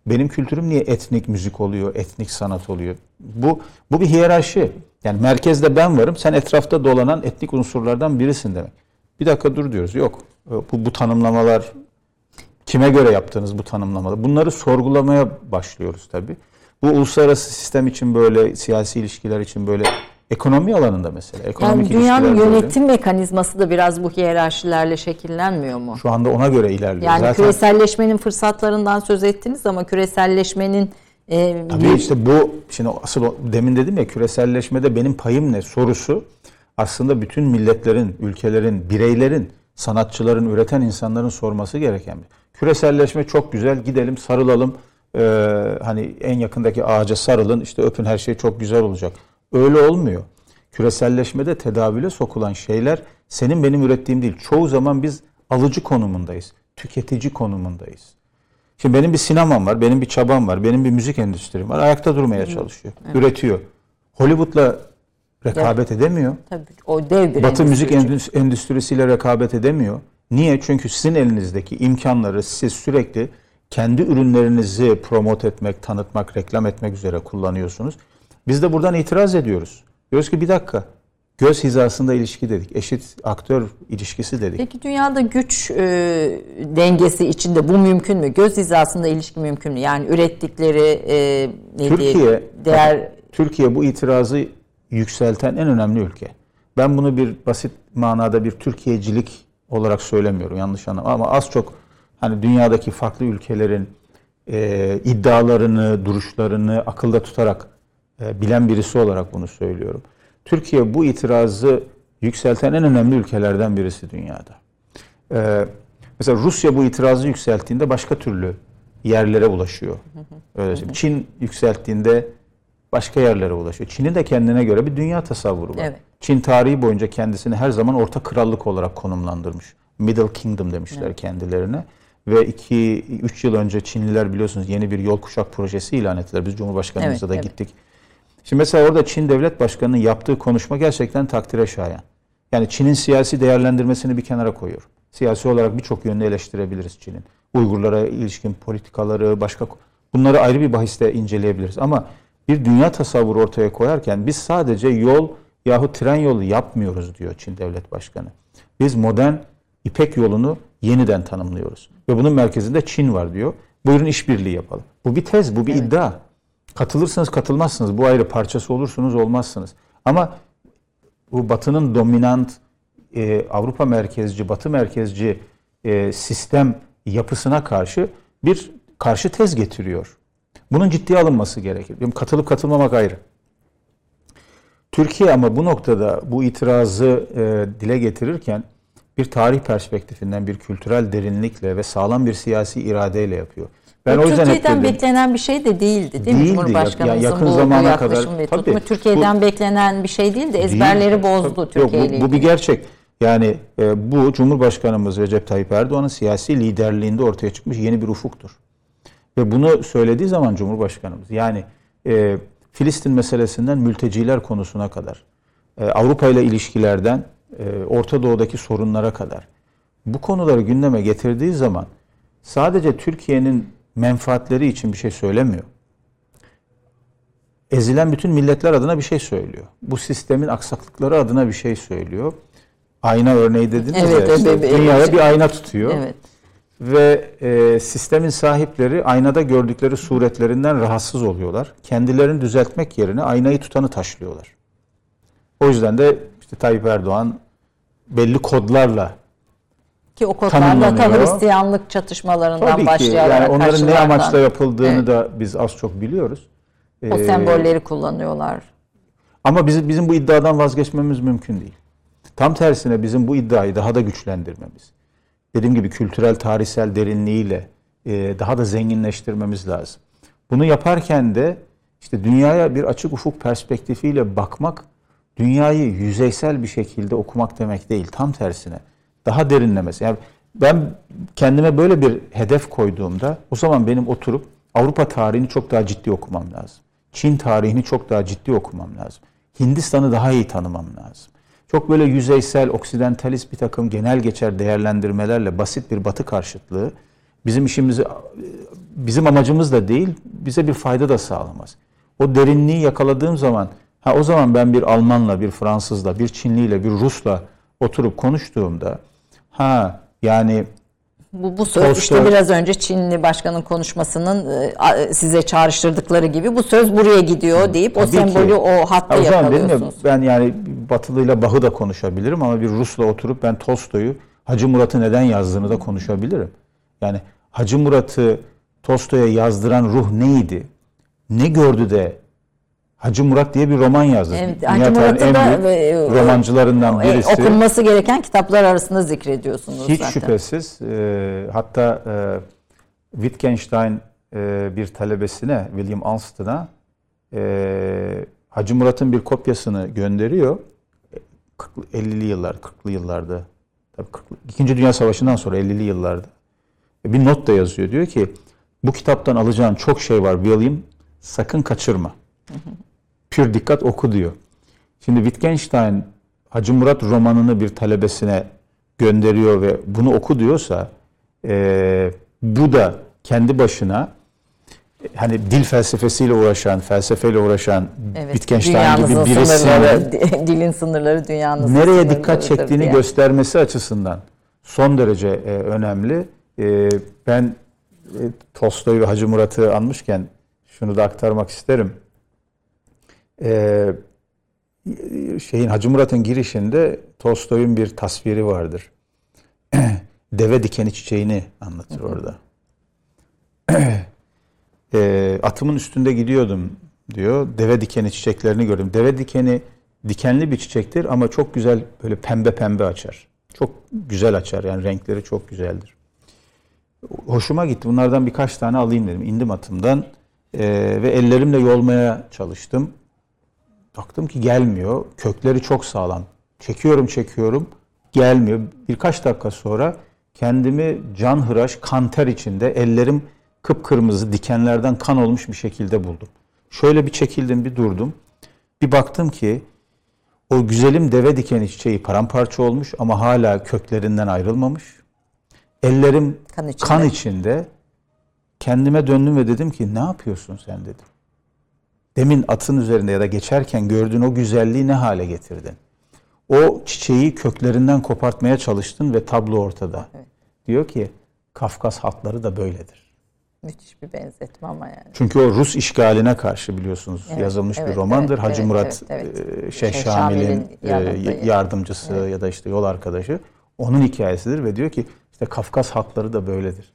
benim kültürüm niye etnik müzik oluyor, etnik sanat oluyor? Bu bu bir hiyerarşi. Yani merkezde ben varım, sen etrafta dolanan etnik unsurlardan birisin demek. Bir dakika dur diyoruz. Yok. Bu, bu tanımlamalar kime göre yaptığınız bu tanımlamalar? Bunları sorgulamaya başlıyoruz tabii. Bu uluslararası sistem için böyle, siyasi ilişkiler için böyle, ekonomi alanında mesela. Ekonomik Yani dünyanın ilişkiler böyle. yönetim mekanizması da biraz bu hiyerarşilerle şekillenmiyor mu? Şu anda ona göre ilerliyor. Yani Zaten küreselleşmenin fırsatlarından söz ettiniz ama küreselleşmenin e, Tabii işte bu şimdi asıl demin dedim ya küreselleşmede benim payım ne sorusu aslında bütün milletlerin, ülkelerin, bireylerin, sanatçıların, üreten insanların sorması gereken bir. Küreselleşme çok güzel. Gidelim sarılalım. Ee, hani en yakındaki ağaca sarılın. işte öpün her şey çok güzel olacak. Öyle olmuyor. Küreselleşmede tedavüle sokulan şeyler senin benim ürettiğim değil. Çoğu zaman biz alıcı konumundayız. Tüketici konumundayız. Şimdi benim bir sinemam var, benim bir çabam var, benim bir müzik endüstrim var. Ayakta durmaya çalışıyor. Üretiyor. Hollywood'la rekabet edemiyor. tabii o dev bir Batı müzik endüstri. endüs- endüstrisiyle rekabet edemiyor. Niye? Çünkü sizin elinizdeki imkanları siz sürekli kendi ürünlerinizi promote etmek, tanıtmak, reklam etmek üzere kullanıyorsunuz. Biz de buradan itiraz ediyoruz. Diyoruz ki bir dakika. Göz hizasında ilişki dedik. Eşit aktör ilişkisi dedik. Peki dünyada güç e, dengesi içinde bu mümkün mü? Göz hizasında ilişki mümkün mü? Yani ürettikleri e, ne Türkiye, diyelim, değer Türkiye bu itirazı yükselten en önemli ülke. Ben bunu bir basit manada bir Türkiye'cilik olarak söylemiyorum yanlış anlama ama az çok hani dünyadaki farklı ülkelerin e, iddialarını, duruşlarını akılda tutarak e, bilen birisi olarak bunu söylüyorum. Türkiye bu itirazı yükselten en önemli ülkelerden birisi dünyada. Ee, mesela Rusya bu itirazı yükselttiğinde başka türlü yerlere ulaşıyor. Öyle. Çin yükselttiğinde başka yerlere ulaşıyor. Çin'in de kendine göre bir dünya tasavvuru var. Evet. Çin tarihi boyunca kendisini her zaman orta krallık olarak konumlandırmış. Middle Kingdom demişler kendilerine. Ve 2-3 yıl önce Çinliler biliyorsunuz yeni bir yol kuşak projesi ilan ettiler. Biz Cumhurbaşkanımızla Evet, da evet. gittik. Şimdi mesela orada Çin Devlet Başkanı'nın yaptığı konuşma gerçekten takdire şayan. Yani Çin'in siyasi değerlendirmesini bir kenara koyuyor. Siyasi olarak birçok yönde eleştirebiliriz Çin'in. Uygurlara ilişkin politikaları, başka bunları ayrı bir bahiste inceleyebiliriz. Ama bir dünya tasavvuru ortaya koyarken biz sadece yol yahut tren yolu yapmıyoruz diyor Çin Devlet Başkanı. Biz modern İpek yolunu yeniden tanımlıyoruz. Ve bunun merkezinde Çin var diyor. Buyurun işbirliği yapalım. Bu bir tez, bu bir iddia. Katılırsınız, katılmazsınız. Bu ayrı parçası olursunuz, olmazsınız. Ama bu Batı'nın dominant e, Avrupa merkezci, Batı merkezci e, sistem yapısına karşı bir karşı tez getiriyor. Bunun ciddiye alınması gerekir. Katılıp katılmamak ayrı. Türkiye ama bu noktada bu itirazı e, dile getirirken bir tarih perspektifinden, bir kültürel derinlikle ve sağlam bir siyasi iradeyle yapıyor. Ben Ve o yüzden Türkiye'den dedim, beklenen bir şey de değildi değil mi Değildi. Cumhurbaşkanımızın Ya- yakın bu, bu zamana kadar- ve tabii. tutumu Türkiye'den Bu- beklenen bir şey değildi. Ezberleri Değil. bozdu. Türkiye Yok, bu, bu bir gerçek. Yani e, bu Cumhurbaşkanımız Recep Tayyip Erdoğan'ın siyasi liderliğinde ortaya çıkmış yeni bir ufuktur. Ve bunu söylediği zaman Cumhurbaşkanımız yani e, Filistin meselesinden mülteciler konusuna kadar, e, Avrupa ile ilişkilerden e, Orta Doğu'daki sorunlara kadar bu konuları gündeme getirdiği zaman sadece Türkiye'nin menfaatleri için bir şey söylemiyor ezilen bütün milletler adına bir şey söylüyor. Bu sistemin aksaklıkları adına bir şey söylüyor. Ayna örneği dediniz Evet, ya. işte evet, evet. dünyaya bir ayna tutuyor. Evet. Ve e, sistemin sahipleri aynada gördükleri suretlerinden rahatsız oluyorlar. Kendilerini düzeltmek yerine aynayı tutanı taşlıyorlar. O yüzden de işte Tayyip Erdoğan belli kodlarla Ki o kodlarda Tanımlanıyor. Hristiyanlık çatışmalarından tabii ki başlayarak yani onların ne amaçla yapıldığını Evet. da biz az çok biliyoruz. o Ee, sembolleri kullanıyorlar. Ama bizim, bizim bu iddiadan vazgeçmemiz mümkün değil. Tam tersine bizim bu iddiayı daha da güçlendirmemiz, dediğim gibi kültürel, tarihsel derinliğiyle e, daha da zenginleştirmemiz lazım. Bunu yaparken de işte dünyaya bir açık ufuk perspektifiyle bakmak, dünyayı yüzeysel bir şekilde okumak demek değil. Tam tersine daha derinlemesi. Yani ben kendime böyle bir hedef koyduğumda o zaman benim oturup Avrupa tarihini çok daha ciddi okumam lazım. Çin tarihini çok daha ciddi okumam lazım. Hindistan'ı daha iyi tanımam lazım. Çok böyle yüzeysel, oksidentalist bir takım genel geçer değerlendirmelerle basit bir batı karşıtlığı bizim işimizi, bizim amacımız da değil, bize bir fayda da sağlamaz. O derinliği yakaladığım zaman, ha o zaman ben bir Almanla, bir Fransızla, bir Çinliyle, bir Rus'la oturup konuştuğumda, ha yani Bu, bu söz Tolstoy- işte biraz önce Çinli başkanın konuşmasının e, a- size çağrıştırdıkları gibi bu söz buraya gidiyor deyip o Tabii ki. sembolü o hatta Ha, o zaman dedim ya yakalıyorsunuz. ben yani Batılıyla Bah'ı da konuşabilirim ama bir Rus'la oturup ben Tolstoy'u Hacı Murat'ı neden yazdığını da konuşabilirim. Yani Hacı Murat'ı Tolstoy'a yazdıran ruh neydi? Ne gördü de Hacı Murat diye bir roman yazdı. Evet, Hacı Murat'ı en da büyük ve- romancılarından E, birisi. okunması gereken kitaplar arasında zikrediyorsunuz Hiç zaten. şüphesiz. e, hatta e, Wittgenstein e, bir talebesine, William Alston'a e, Hacı Murat'ın bir kopyasını gönderiyor. 40'lı 50'li yıllar, 40'lı yıllarda. Tabii 40'lı, İkinci Dünya Savaşı'ndan sonra 50'li yıllarda. E, Bir not da yazıyor. Diyor ki bu kitaptan alacağın çok şey var William. Sakın kaçırma. Pür dikkat oku diyor. Şimdi Wittgenstein Hacı Murat romanını bir talebesine gönderiyor ve bunu oku diyorsa e, bu da kendi başına e, hani dil felsefesiyle uğraşan, felsefeyle uğraşan Evet, Wittgenstein gibi birisinin [LAUGHS] dilin sınırları dünyanızın nereye dikkat çektiğini diye. göstermesi açısından son derece e, önemli. E, ben e, Tolstoy ve Hacı Murat'ı anmışken şunu da aktarmak isterim. E, şeyin Hacı Murat'ın girişinde Tolstoy'un bir tasviri vardır. [CLEARS THROAT] Deve dikeni çiçeğini anlatır orada. [CLEARS THROAT] E, atımın üstünde gidiyordum diyor. Deve dikeni çiçeklerini gördüm. Deve dikeni dikenli bir çiçektir ama çok güzel böyle pembe pembe açar. Çok güzel açar yani renkleri çok güzeldir. Hoşuma gitti. Bunlardan birkaç tane alayım dedim. İndim atımdan. Ee, ve ellerimle yolmaya çalıştım. Baktım ki gelmiyor. Kökleri çok sağlam. Çekiyorum çekiyorum. Gelmiyor. Birkaç dakika sonra kendimi canhıraş kanter içinde ellerim kıpkırmızı dikenlerden kan olmuş bir şekilde buldum. Şöyle bir çekildim bir durdum. Bir baktım ki o güzelim deve dikeni çiçeği paramparça olmuş ama hala köklerinden ayrılmamış. Ellerim Kan içinde. kan içinde. Kendime döndüm ve dedim ki ne yapıyorsun sen dedim. Demin atın üzerinde ya da geçerken gördüğün o güzelliği ne hale getirdin? O çiçeği köklerinden kopartmaya çalıştın ve tablo ortada. Diyor ki Kafkas halkları da böyledir. Müthiş bir benzetme ama yani. Çünkü o Rus işgaline karşı biliyorsunuz Evet, yazılmış evet, bir romandır. evet, Hacı evet, Murat evet, evet. e, Şeyh Şamil'in e, yardımcısı. yardımcısı ya da işte yol arkadaşı. Onun hikayesidir ve diyor ki işte Kafkas halkları da böyledir.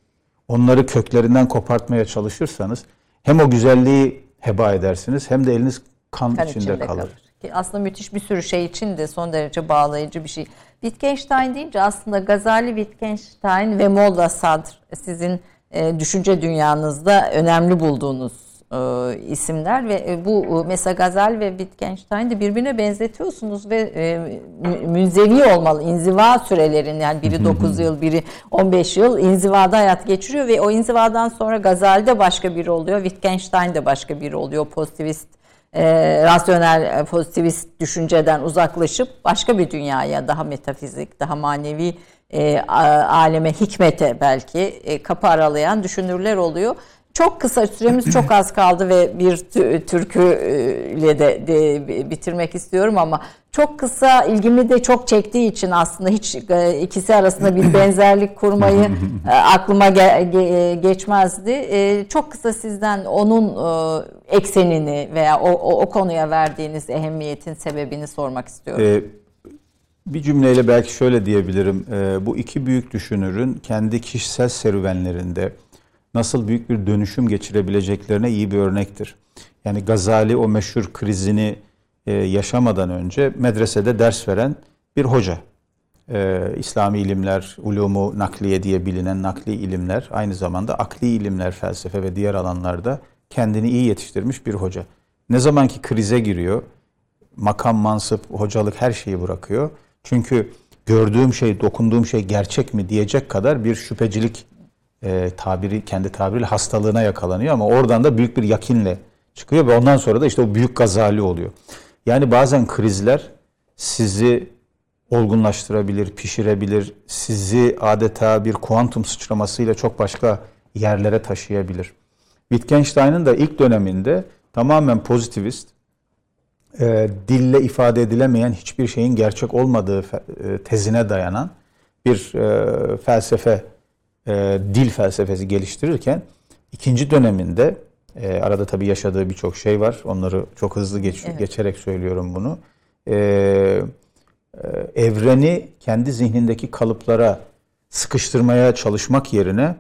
Onları köklerinden kopartmaya çalışırsanız hem o güzelliği heba edersiniz hem de eliniz kan, kan içinde, içinde kalır. kalır. Ki aslında müthiş bir sürü şey için de son derece bağlayıcı bir şey. Wittgenstein deyince aslında Gazali, Wittgenstein ve Molla Sadr sizin e, düşünce dünyanızda önemli bulduğunuz e, isimler ve e, bu e, mesela Gazali ve Wittgenstein'i de birbirine benzetiyorsunuz ve e, mü- münzevi olmalı. inziva sürelerin yani biri 9 yıl, biri 15 yıl inzivada hayat geçiriyor ve o inzivadan sonra Gazali de başka biri oluyor, Wittgenstein de başka biri oluyor. Pozitivist e, rasyonel e, pozitivist düşünceden uzaklaşıp başka bir dünyaya daha metafizik, daha manevi e, aleme, hikmete belki e, kapı aralayan düşünürler oluyor. Çok kısa süremiz çok az kaldı ve bir tü- türküyle de, de bitirmek istiyorum ama çok kısa ilgimi de çok çektiği için aslında hiç e, ikisi arasında bir [LAUGHS] benzerlik kurmayı e, aklıma ge- geçmezdi. E, Çok kısa sizden onun e, eksenini veya o, o, o konuya verdiğiniz ehemmiyetin sebebini sormak istiyorum. Ee, bir cümleyle belki şöyle diyebilirim. Bu iki büyük düşünürün kendi kişisel serüvenlerinde nasıl büyük bir dönüşüm geçirebileceklerine iyi bir örnektir. Yani Gazali o meşhur krizini e, yaşamadan önce medresede ders veren bir hoca. Ee, İslami ilimler, ulumu nakliye diye bilinen nakli ilimler, aynı zamanda akli ilimler, felsefe ve diğer alanlarda kendini iyi yetiştirmiş bir hoca. Ne zamanki krize giriyor, makam, mansıp, hocalık her şeyi bırakıyor. Çünkü gördüğüm şey, dokunduğum şey gerçek mi diyecek kadar bir şüphecilik e, tabiri, kendi tabiriyle hastalığına yakalanıyor ama oradan da büyük bir yakinle çıkıyor ve ondan sonra da işte o büyük gazali oluyor. Yani bazen krizler sizi olgunlaştırabilir, pişirebilir, sizi adeta bir kuantum sıçramasıyla çok başka yerlere taşıyabilir. Wittgenstein'ın da ilk döneminde tamamen pozitivist, e, dille ifade edilemeyen hiçbir şeyin gerçek olmadığı e, tezine dayanan bir e, felsefe, e, dil felsefesi geliştirirken ikinci döneminde e, arada tabii yaşadığı birçok şey var. Onları çok hızlı geç, geçerek söylüyorum bunu. E, e, evreni kendi zihnindeki kalıplara sıkıştırmaya çalışmak yerine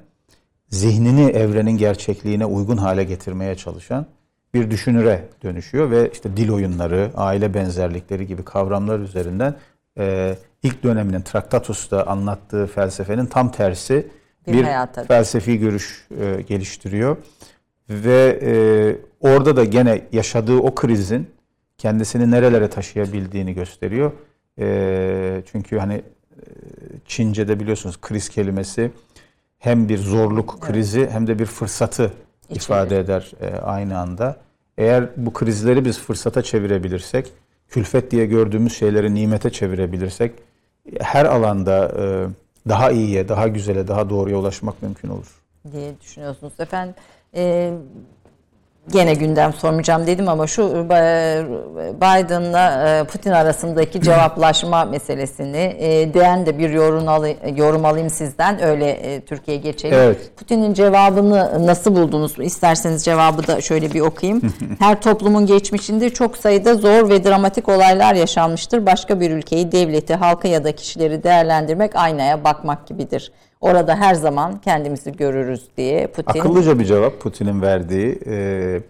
zihnini evrenin gerçekliğine uygun hale getirmeye çalışan bir düşünüre dönüşüyor ve işte dil oyunları, aile benzerlikleri gibi kavramlar üzerinden e, ilk döneminin Traktatus'ta anlattığı felsefenin tam tersi Bir bir, hayata felsefi görüş e, geliştiriyor ve e, orada da gene yaşadığı o krizin kendisini nerelere taşıyabildiğini gösteriyor. E, çünkü hani e, Çince'de biliyorsunuz kriz kelimesi hem bir zorluk krizi hem de bir fırsatı ifade eder e, aynı anda. Eğer bu krizleri biz fırsata çevirebilirsek, külfet diye gördüğümüz şeyleri nimete çevirebilirsek her alanda e, daha iyiye, daha güzele, daha doğruya ulaşmak mümkün olur. diye düşünüyorsunuz efendim. Ee, gene gündem sormayacağım dedim ama şu e, Biden'la e, Putin arasındaki [CLEARS THROAT] cevaplaşma meselesini değen de bir yorum, alayım, yorum alayım sizden öyle e, Türkiye'ye geçelim. Evet. Putin'in cevabını nasıl buldunuz? İsterseniz cevabı da şöyle bir okuyayım. [LAUGHS] Her toplumun geçmişinde çok sayıda zor ve dramatik olaylar yaşanmıştır. Başka bir ülkeyi, devleti, halkı ya da kişileri değerlendirmek aynaya bakmak gibidir. Orada her zaman kendimizi görürüz diye Putin. Akıllıca bir cevap Putin'in verdiği e,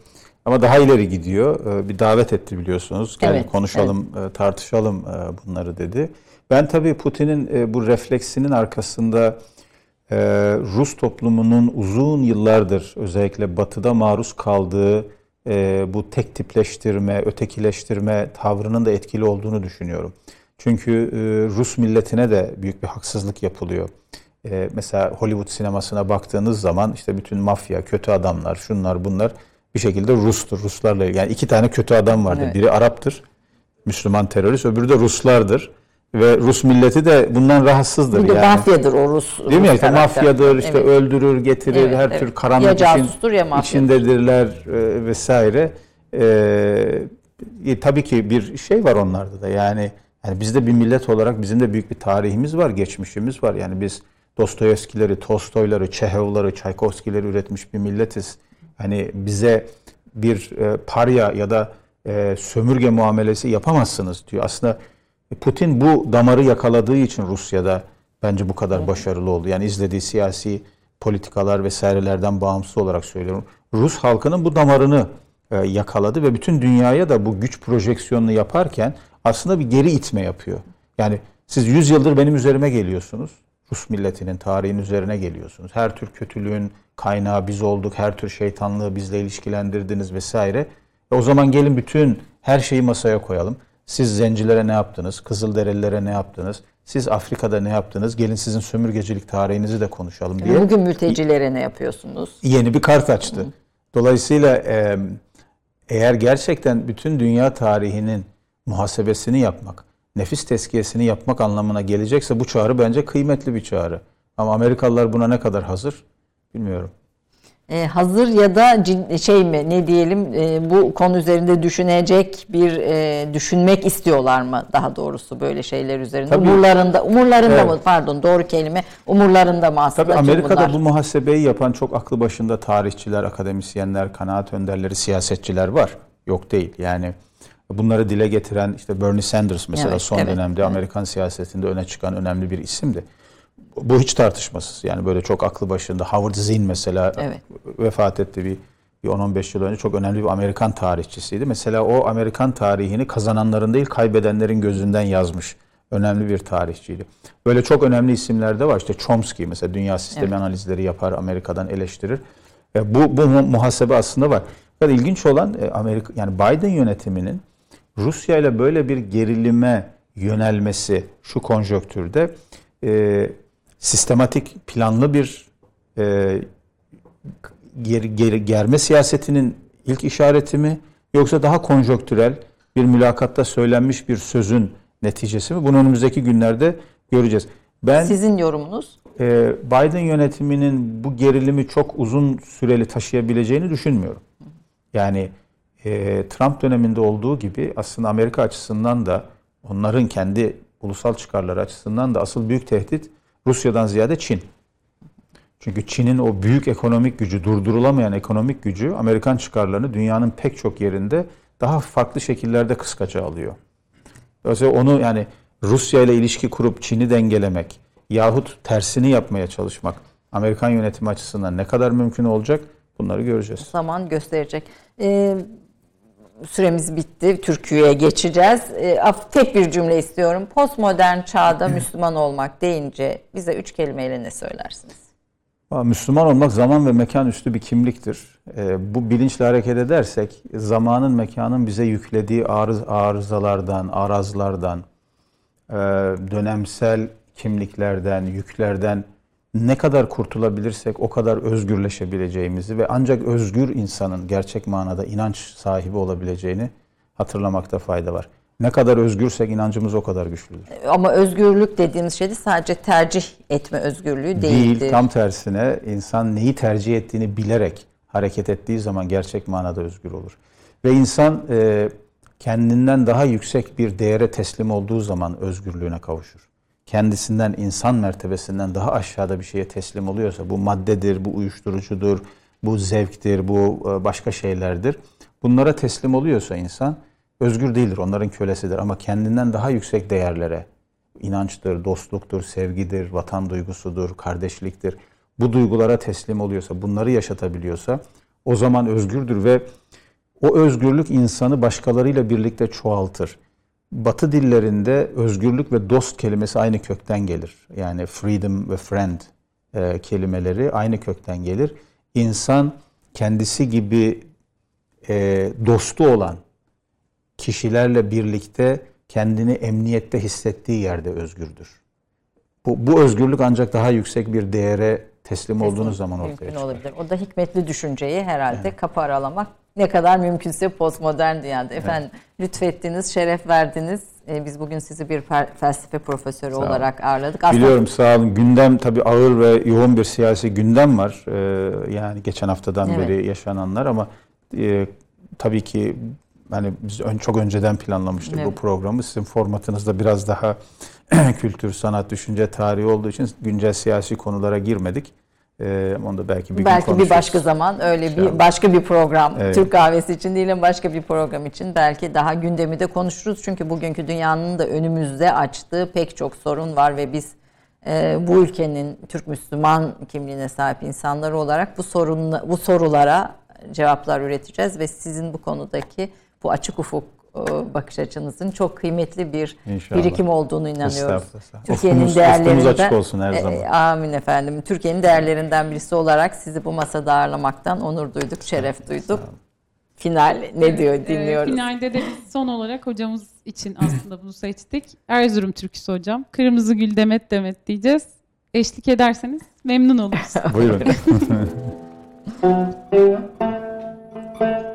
ama daha ileri gidiyor. E, bir davet etti biliyorsunuz. Gel Evet, konuşalım, e, tartışalım e, bunları dedi. Ben tabii Putin'in e, bu refleksinin arkasında Rus toplumunun uzun yıllardır özellikle batıda maruz kaldığı bu tek tipleştirme, ötekileştirme tavrının da etkili olduğunu düşünüyorum. Çünkü Rus milletine de büyük bir haksızlık yapılıyor. E, mesela Hollywood sinemasına baktığınız zaman işte bütün mafya, kötü adamlar, şunlar bunlar bir şekilde Rus'tur. Ruslarla ilgili. Yani iki tane kötü adam vardır. Evet. Biri Arap'tır, Müslüman terörist, öbürü de Ruslardır. Ve Rus milleti de bundan rahatsızdır. Bir de yani. mafyadır o Rus. Değil mi? Rus İşte karakter. mafyadır, işte Evet. öldürür, getirir, Evet, her evet. tür karanlık Ya casustur ya mafyadır. içindedirler e, vesaire. E, e, tabii ki bir şey var onlarda da. Yani yani biz de bir millet olarak bizim de büyük bir tarihimiz var, geçmişimiz var. Yani biz Dostoyevskileri, Tolstoyları, Çehovları, Çaykovskileri üretmiş bir milletiz. Hani bize bir e, parya ya da e, sömürge muamelesi yapamazsınız diyor. Aslında Putin bu damarı yakaladığı için Rusya'da bence bu kadar başarılı oldu. Yani izlediği siyasi politikalar vesairelerden bağımsız olarak söylüyorum. Rus halkının bu damarını e, yakaladı ve bütün dünyaya da bu güç projeksiyonunu yaparken aslında bir geri itme yapıyor. Yani siz 100 yıldır benim üzerime geliyorsunuz. Rus milletinin tarihin üzerine geliyorsunuz. Her tür kötülüğün kaynağı biz olduk. Her tür şeytanlığı bizle ilişkilendirdiniz vesaire. E o zaman gelin bütün her şeyi masaya koyalım. Siz zencilere ne yaptınız? Kızılderililere ne yaptınız? Siz Afrika'da ne yaptınız? Gelin sizin sömürgecilik tarihinizi de konuşalım diye Bugün mültecilere ne yapıyorsunuz? yeni bir kart açtı. Dolayısıyla e, eğer gerçekten bütün dünya tarihinin muhasebesini yapmak, nefis tezkiyesini yapmak anlamına gelecekse bu çağrı bence kıymetli bir çağrı. Ama Amerikalılar buna ne kadar hazır bilmiyorum. Ee, hazır ya da şey mi ne diyelim e, bu konu üzerinde düşünecek bir e, düşünmek istiyorlar mı daha doğrusu böyle şeyler üzerinde Tabii. umurlarında umurlarında Evet. mı pardon doğru kelime umurlarında mı aslında Tabii Amerika'da bunlar? bu muhasebeyi yapan çok aklı başında tarihçiler, akademisyenler, kanaat önderleri, siyasetçiler var. Yok değil. Yani bunları dile getiren işte Bernie Sanders mesela Evet, son evet, dönemde Amerikan siyasetinde öne çıkan önemli bir isimdi. Bu hiç tartışmasız. Yani böyle çok aklı başında Howard Zinn mesela Evet. vefat etti bir, bir 10-15 yıl önce çok önemli bir Amerikan tarihçisiydi. Mesela o Amerikan tarihini kazananların değil kaybedenlerin gözünden yazmış önemli bir tarihçiydi. Böyle çok önemli isimler de var. İşte Chomsky mesela dünya sistemi Evet. analizleri yapar, Amerika'dan eleştirir. E, bu bu mu- muhasebe aslında var. Fakat ilginç olan e, Amerika yani Biden yönetiminin Rusya ile böyle bir gerilime yönelmesi şu konjonktürde e, sistematik planlı bir e, geri, geri, germe siyasetinin ilk işareti mi yoksa daha konjonktürel bir mülakatta söylenmiş bir sözün neticesi mi? Bunu önümüzdeki günlerde göreceğiz. Ben Sizin yorumunuz? e, Biden yönetiminin bu gerilimi çok uzun süreli taşıyabileceğini düşünmüyorum. Yani e, Trump döneminde olduğu gibi aslında Amerika açısından da onların kendi ulusal çıkarları açısından da asıl büyük tehdit Rusya'dan ziyade Çin. Çünkü Çin'in o büyük ekonomik gücü, durdurulamayan ekonomik gücü Amerikan çıkarlarını dünyanın pek çok yerinde daha farklı şekillerde kıskaca alıyor. Dolayısıyla onu yani Rusya ile ilişki kurup Çin'i dengelemek yahut tersini yapmaya çalışmak Amerikan yönetimi açısından ne kadar mümkün olacak bunları göreceğiz. Zaman gösterecek. Ee, süremiz bitti. Türkiye'ye geçeceğiz. Af- tek bir cümle istiyorum. Postmodern çağda Müslüman olmak deyince bize üç kelimeyle ne söylersiniz? Müslüman olmak zaman ve mekan üstü bir kimliktir. Ee, bu bilinçle hareket edersek zamanın mekanın bize yüklediği arız, arızalardan, arazlardan, e, dönemsel kimliklerden, yüklerden ne kadar kurtulabilirsek o kadar özgürleşebileceğimizi ve ancak özgür insanın gerçek manada inanç sahibi olabileceğini hatırlamakta fayda var. Ne kadar özgürsek inancımız o kadar güçlüdür. Ama özgürlük dediğimiz şey de sadece tercih etme özgürlüğü değildir. Değil, tam tersine insan neyi tercih ettiğini bilerek hareket ettiği zaman gerçek manada özgür olur. Ve insan e, kendinden daha yüksek bir değere teslim olduğu zaman özgürlüğüne kavuşur. Kendisinden, insan mertebesinden daha aşağıda bir şeye teslim oluyorsa, bu maddedir, bu uyuşturucudur, bu zevktir, bu e, başka şeylerdir. Bunlara teslim oluyorsa insan özgür değildir, onların kölesidir. Ama kendinden daha yüksek değerlere, inançtır, dostluktur, sevgidir, vatan duygusudur, kardeşliktir. Bu duygulara teslim oluyorsa, bunları yaşatabiliyorsa o zaman özgürdür ve o özgürlük insanı başkalarıyla birlikte çoğaltır. Batı dillerinde özgürlük ve dost kelimesi aynı kökten gelir. Yani freedom ve friend e, kelimeleri aynı kökten gelir. İnsan kendisi gibi e, dostu olan kişilerle birlikte kendini emniyette hissettiği yerde özgürdür. Bu, bu özgürlük ancak daha yüksek bir değere teslim olduğunuz zaman ortaya çıkar. olabilir. O da hikmetli düşünceyi herhalde kapı aralamak ne kadar mümkünse postmodern dünyada. Efendim lütfettiniz, şeref verdiniz. Ee, biz bugün sizi bir felsefe profesörü olarak ağırladık. Aslında Biliyorum sağ olun. Gündem tabii ağır ve yoğun bir siyasi gündem var. Ee, yani geçen haftadan Evet. beri yaşananlar ama e, tabii ki hani biz ön, çok önceden planlamıştık bu Evet. programı. Sizin formatınızda biraz daha [CLEARS THROAT] kültür, sanat, düşünce, tarihi olduğu için güncel siyasi konulara girmedik. Ee, onu da belki bir gün belki bir başka zaman öyle bir İnşallah. başka bir program Evet. Türk kahvesi için değil ama başka bir program için belki daha gündemi de konuşuruz. Çünkü bugünkü dünyanın da önümüzde açtığı pek çok sorun var ve biz e, bu ülkenin Türk Müslüman kimliğine sahip insanları olarak bu sorun bu sorulara cevaplar üreteceğiz ve sizin bu konudaki bu açık ufuk bakış açınızın çok kıymetli bir İnşallah. birikim olduğunu inanıyoruz. Türkiye'nin değerlerinden açık olsun her E, zaman. amin efendim. Türkiye'nin değerlerinden birisi olarak sizi bu masada ağırlamaktan onur duyduk, şeref duyduk. Final ne diyor Ee, dinliyoruz. finalde de biz son olarak hocamız için aslında bunu seçtik. Erzurum türküsü hocam. Kırmızı gül demet demet diyeceğiz. Eşlik ederseniz memnun oluruz. Buyurun. [LAUGHS]